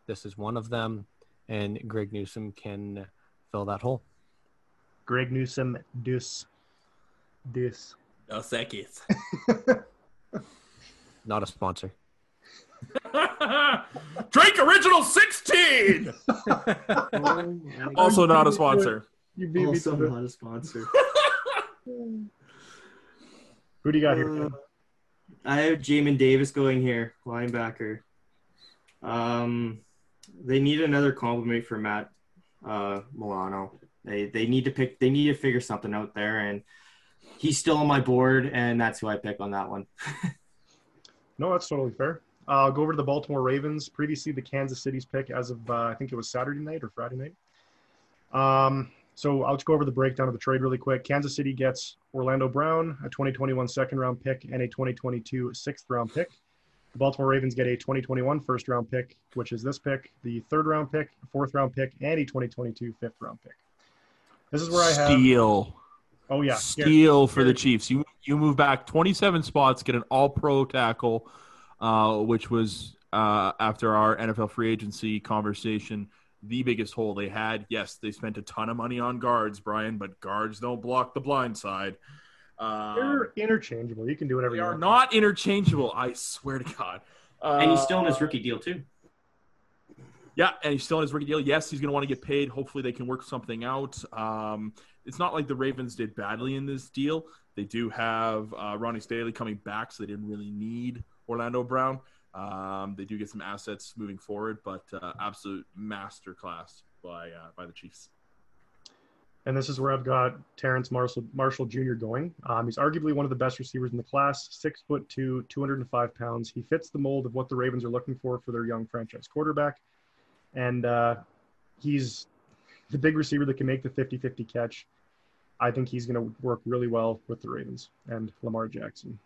This is one of them, and Greg Newsome can fill that hole. Greg Newsome deuce, deuce. No seconds. Not a sponsor. Drake Original 16! Also not a sponsor. You beat me Also to it. not a sponsor. Who do you got here? Uh, I have Jamin Davis going here, linebacker. Um, they need another compliment for Matt uh, Milano. They they need to pick. They need to figure something out there, and he's still on my board, and that's who I pick on that one. No, that's totally fair. Uh, I'll go over to the Baltimore Ravens. Previously, the Kansas City's pick as of uh, I think it was Saturday night or Friday night. Um, so I'll just go over the breakdown of the trade really quick. Kansas City gets Orlando Brown, a 2021 second round pick, and a 2022 sixth round pick. The Baltimore Ravens get a 2021 first round pick, which is this pick, the third round pick, fourth round pick, and a 2022 fifth round pick. This is where I have. Steal. Oh yeah, Steal for the Chiefs. You you move back 27 spots, get an all pro tackle, uh, which was uh, after our NFL free agency conversation, the biggest hole they had. Yes, they spent a ton of money on guards, Brian, but guards don't block the blind side. Um, They're interchangeable. You can do whatever they you are want. not interchangeable. I swear to God. Uh, and he's still in his rookie deal too. Yeah, and he's still in his rookie deal. Yes, he's going to want to get paid. Hopefully, they can work something out. Um, it's not like the Ravens did badly in this deal. They do have uh, Ronnie Stanley coming back, so they didn't really need Orlando Brown. Um, they do get some assets moving forward, but uh, absolute masterclass by uh, by the Chiefs. And this is where I've got Terrace Marshall, Marshall Jr. going. Um, he's arguably one of the best receivers in the class, six foot two, 205 pounds. He fits the mold of what the Ravens are looking for for their young franchise quarterback. And uh, he's the big receiver that can make the 50 50 catch. I think he's going to work really well with the Ravens and Lamar Jackson.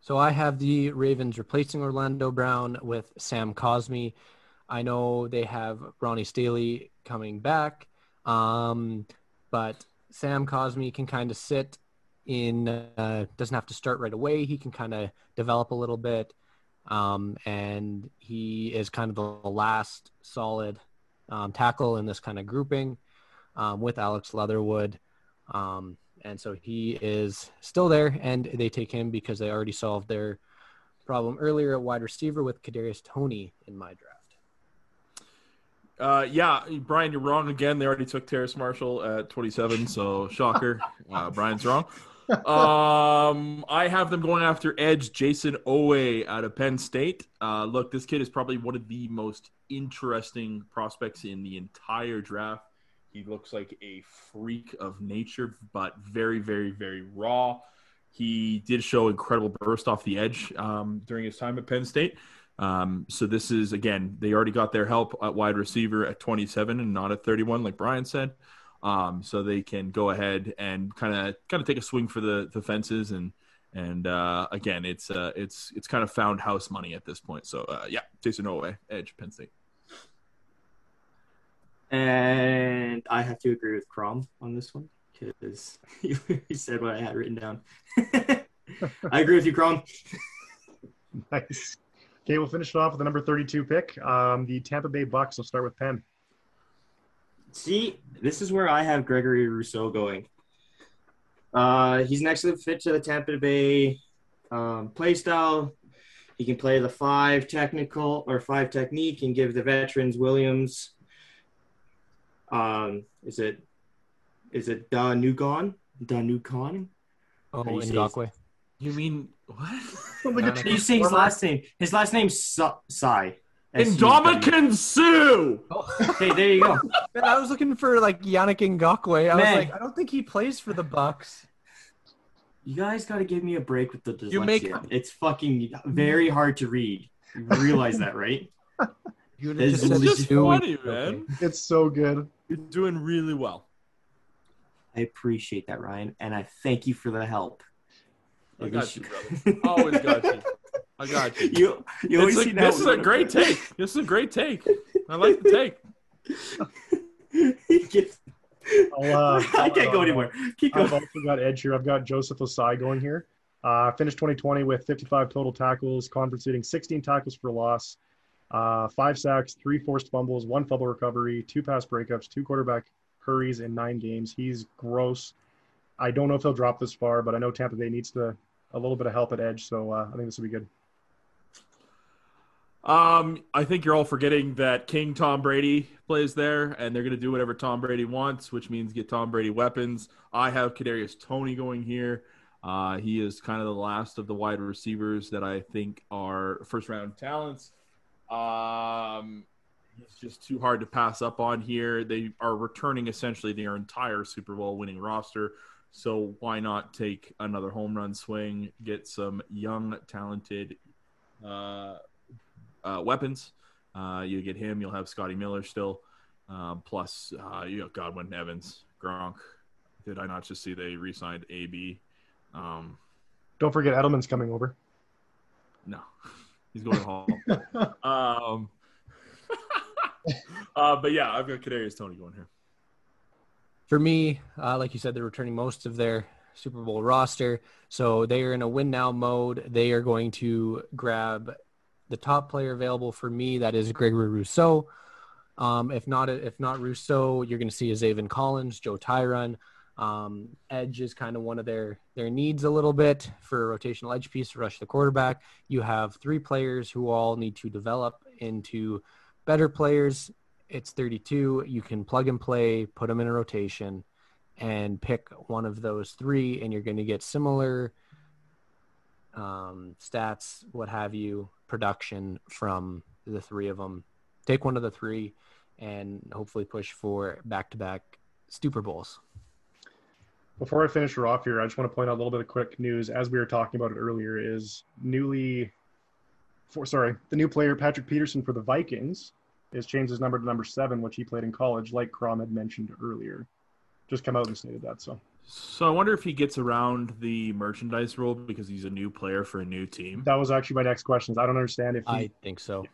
So I have the Ravens replacing Orlando Brown with Sam Cosmi. I know they have Ronnie Stanley coming back, um, but Sam Cosmi can kind of sit in, uh, doesn't have to start right away. He can kind of develop a little bit, um, and he is kind of the last solid um, tackle in this kind of grouping um, with Alex Leatherwood. Um, and so he is still there, and they take him because they already solved their problem earlier at wide receiver with Kadarius Toney in my draft. Uh, yeah, Brian, you're wrong again. They already took Terrace Marshall at 27, so shocker. Uh, Brian's wrong. Um, I have them going after Edge Jayson Oweh out of Penn State. Uh, look, this kid is probably one of the most interesting prospects in the entire draft. He looks like a freak of nature, but very, very, very raw. He did show incredible burst off the edge um, during his time at Penn State. Um, so this is again, they already got their help at wide receiver at 27 and not at 31, like Brian said. Um, so they can go ahead and kind of kind of take a swing for the the fences and and uh, again, it's uh, it's it's kind of found house money at this point. So uh, yeah, Jayson Oweh, Edge, Penn State. And I have to agree with Crom on this one because you said what I had written down. I agree with you, Crom. Nice. Okay, we'll finish it off with the number 32 pick. Um, the Tampa Bay Bucks. will start with Penn. See, this is where I have Gregory Rousseau going. Uh, he's an excellent fit to the Tampa Bay um, play style. He can play the five technical or five technique and give the veterans Williams. Um, is it is it Danugon? Danugon? Oh, How do you say Ngakoue. You mean what? Sounds like a How How do you say his last name? His last name's Sa- Sai. Indomitian Sue. Oh. Okay, there you go. Man, I was looking for like Yannick Ngakoue. I Man. was like, I don't think he plays for the Bucks. You guys got to give me a break with the dyslexia. You make- It's fucking very hard to read. You realize that, right? You would It's just said just funny, Okay. man. It's so good. You're doing really well. I appreciate that, Ryan, and I thank you for the help. I got you, brother. Always got you. I got you. you, you always It's seem a, this is a great take. This is a great take. I like the take. He gets- I'll, uh, I can't go anywhere. Keep I've also got Edge here. I've got Joseph Ossai going here. Uh, finished 2020 with 55 total tackles, conference leading 16 tackles for loss, uh, five sacks, three forced fumbles, one fumble recovery, two pass breakups, two quarterback hurries in nine games. He's gross. I don't know if he'll drop this far, but I know Tampa Bay needs to a little bit of help at edge, so uh, I think this will be good. Um, I think you're all forgetting that King Tom Brady plays there, and they're going to do whatever Tom Brady wants, which means get Tom Brady weapons. I have Kadarius Toney going here. Uh, he is kind of the last of the wide receivers that I think are first round talents. Um, he's just too hard to pass up on here. They are returning essentially their entire Super Bowl winning roster. So why not take another home run swing, get some young, talented uh, uh, weapons. Uh, you get him. You'll have Scotty Miller still. Um, plus, uh, you got Godwin Evans, Gronk. Did I not just see they re-signed AB? Um, Don't forget Edelman's coming over. no, he's going home. um, uh, but yeah, I've got Kadarius Toney going here. For me, uh, like you said, they're returning most of their Super Bowl roster. So they are in a win now mode. They are going to grab the top player available for me. That is Gregory Rousseau. Um, if not, if not Rousseau, you're going to see a Zaven Collins, Joe Tryon. Um, edge is kind of one of their their needs a little bit for a rotational edge piece to rush the quarterback. You have three players who all need to develop into better players. It's 32. You can plug and play, put them in a rotation, and pick one of those three, and you're going to get similar um, stats, what have you, production from the three of them. Take one of the three, and hopefully push for back-to-back Super Bowls. Before I finish her off here, I just want to point out a little bit of quick news. As we were talking about it earlier, is newly, for sorry, the new player Patrick Peterson for the Vikings has changed his number to number seven, which he played in college, like Crom had mentioned earlier. Just come out and stated that. So So I wonder if he gets around the merchandise rule because he's a new player for a new team. that was actually my next question. Is I don't understand if he, I think so.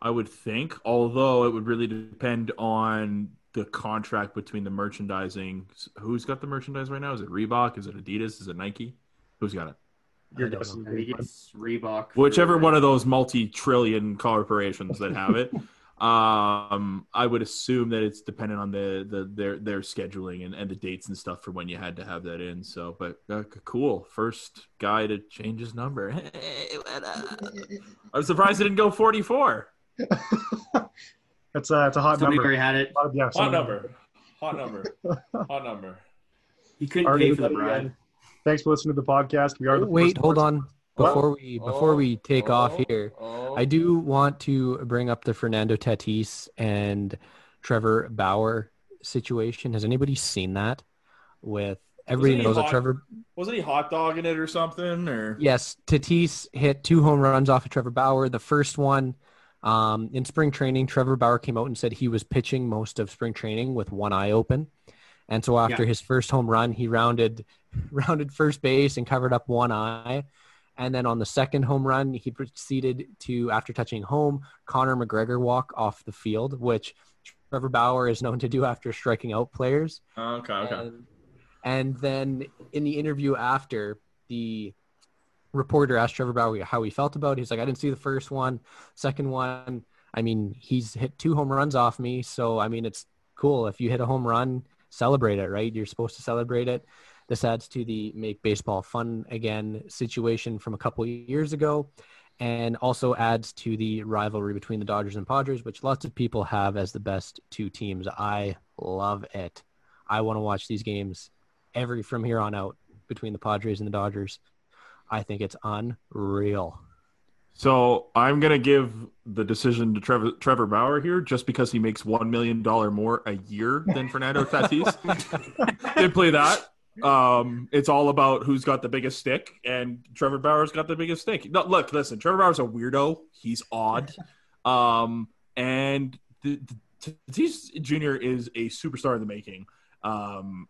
I would think, although it would really depend on the contract between the merchandising. Who's got the merchandise right now? Is it Reebok? Is it Adidas? Is it Nike? Who's got it? your I don't guess is know. I think it's Reebok. Whichever one of those multi-trillion corporations that have it. um, I would assume that it's dependent on the, the their their scheduling and, and the dates and stuff for when you had to have that in. So, but uh, cool, first guy to change his number. Hey. I'm surprised it didn't go 44. It's a it's a hot Somebody number. already had it. A yeah, Hot number. Hot number. Hot number. He couldn't Already pay for the bride. Thanks for listening to the podcast. We are the Wait, first hold sports- on. Before we before we take off here, I do want to bring up the Fernando Tatis and Trevor Bauer situation. Has anybody seen that? With everybody knows that hot? Trevor. Wasn't he hot dogging it or something? Or Yes, Tatis hit two home runs off of Trevor Bauer. The first one um, in spring training, Trevor Bauer came out and said he was pitching most of spring training with one eye open. And so after Yeah. his first home run, he rounded rounded first base and covered up one eye. And then on the second home run, he proceeded to, after touching home, Conor McGregor walk off the field, which Trevor Bauer is known to do after striking out players. Oh, okay, okay. And, and then in the interview after, the reporter asked Trevor Bauer how he felt about it. He's like, I didn't see the first one. Second one, I mean, he's hit two home runs off me. So, I mean, it's cool. If you hit a home run, celebrate it, right? You're supposed to celebrate it. This adds to the make baseball fun again situation from a couple years ago and also adds to the rivalry between the Dodgers and Padres, which lots of people have as the best two teams. I love it. I want to watch these games every from here on out between the Padres and the Dodgers. I think it's unreal. So I'm gonna give the decision to Trevor Trevor Bauer here, just because he makes one million dollar more a year than Fernando Tatis. Simply that. Um, it's all about who's got the biggest stick, and Trevor Bauer's got the biggest stick. No, look, listen, Trevor Bauer's a weirdo. He's odd. Um, and the, the, Tatis Jr. is a superstar in the making. Um,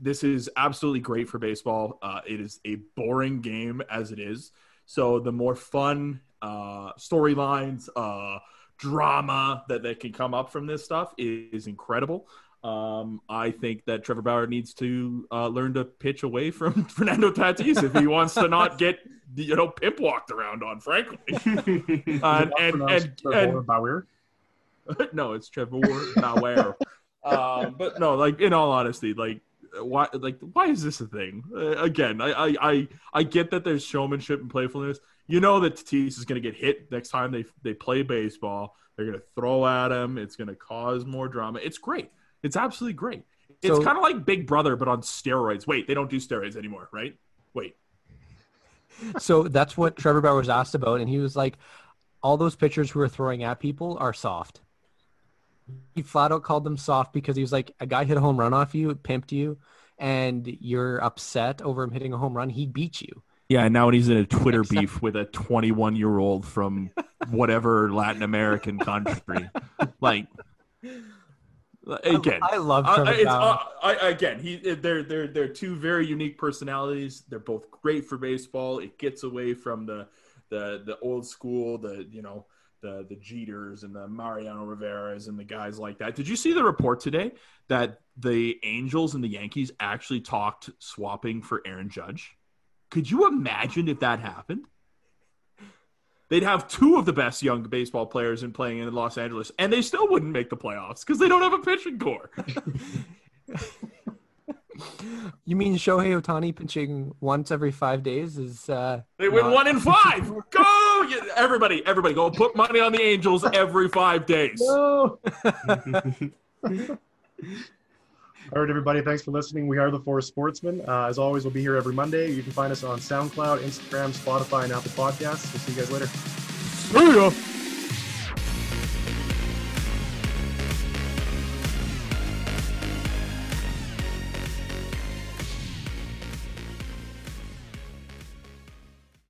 this is absolutely great for baseball. Uh, it is a boring game as it is. So the more fun uh, storylines, uh, drama that, that can come up from this stuff is, is incredible. Um, I think that Trevor Bauer needs to uh, learn to pitch away from Fernando Tatis if he wants to not get you know pimp walked around on. Frankly, uh, and and, and, and Bauer. no, it's Trevor Bauer. um, but no, like in all honesty, like why like why is this a thing? Uh, again, I, I I I get that there's showmanship and playfulness. You know that Tatis is going to get hit next time they they play baseball. They're going to throw at him. It's going to cause more drama. It's great. It's absolutely great. It's so, kind of like Big Brother, but on steroids. Wait, they don't do steroids anymore, right? Wait. So that's what Trevor Bauer was asked about, and he was like, "All those pitchers who are throwing at people are soft." He flat out called them soft because he was like, "A guy hit a home run off you, pimped you, and you're upset over him hitting a home run. He beat you." Yeah, and now he's in a Twitter Except- beef with a 21 year old from whatever Latin American country. Like, again, I, I love Trevor uh, uh, I, again, he they're they're they're two very unique personalities. They're both great for baseball. It gets away from the the the old school, the you know the the Jeters and the Mariano Rivera's and the guys like that. Did you see the report today that the Angels and the Yankees actually talked swapping for Aaron Judge? Could you imagine if that happened? They'd have two of the best young baseball players in playing in Los Angeles, and they still wouldn't make the playoffs because they don't have a pitching core. you mean Shohei Ohtani pitching once every five days is? Uh, they win not... one in five. go, everybody! Everybody, go put money on the Angels every five days. No. All right, everybody. Thanks for listening. We are the Four Sportsmen. Uh, as always, we'll be here every Monday. You can find us on SoundCloud, Instagram, Spotify, and Apple Podcasts. We'll see you guys later. See ya.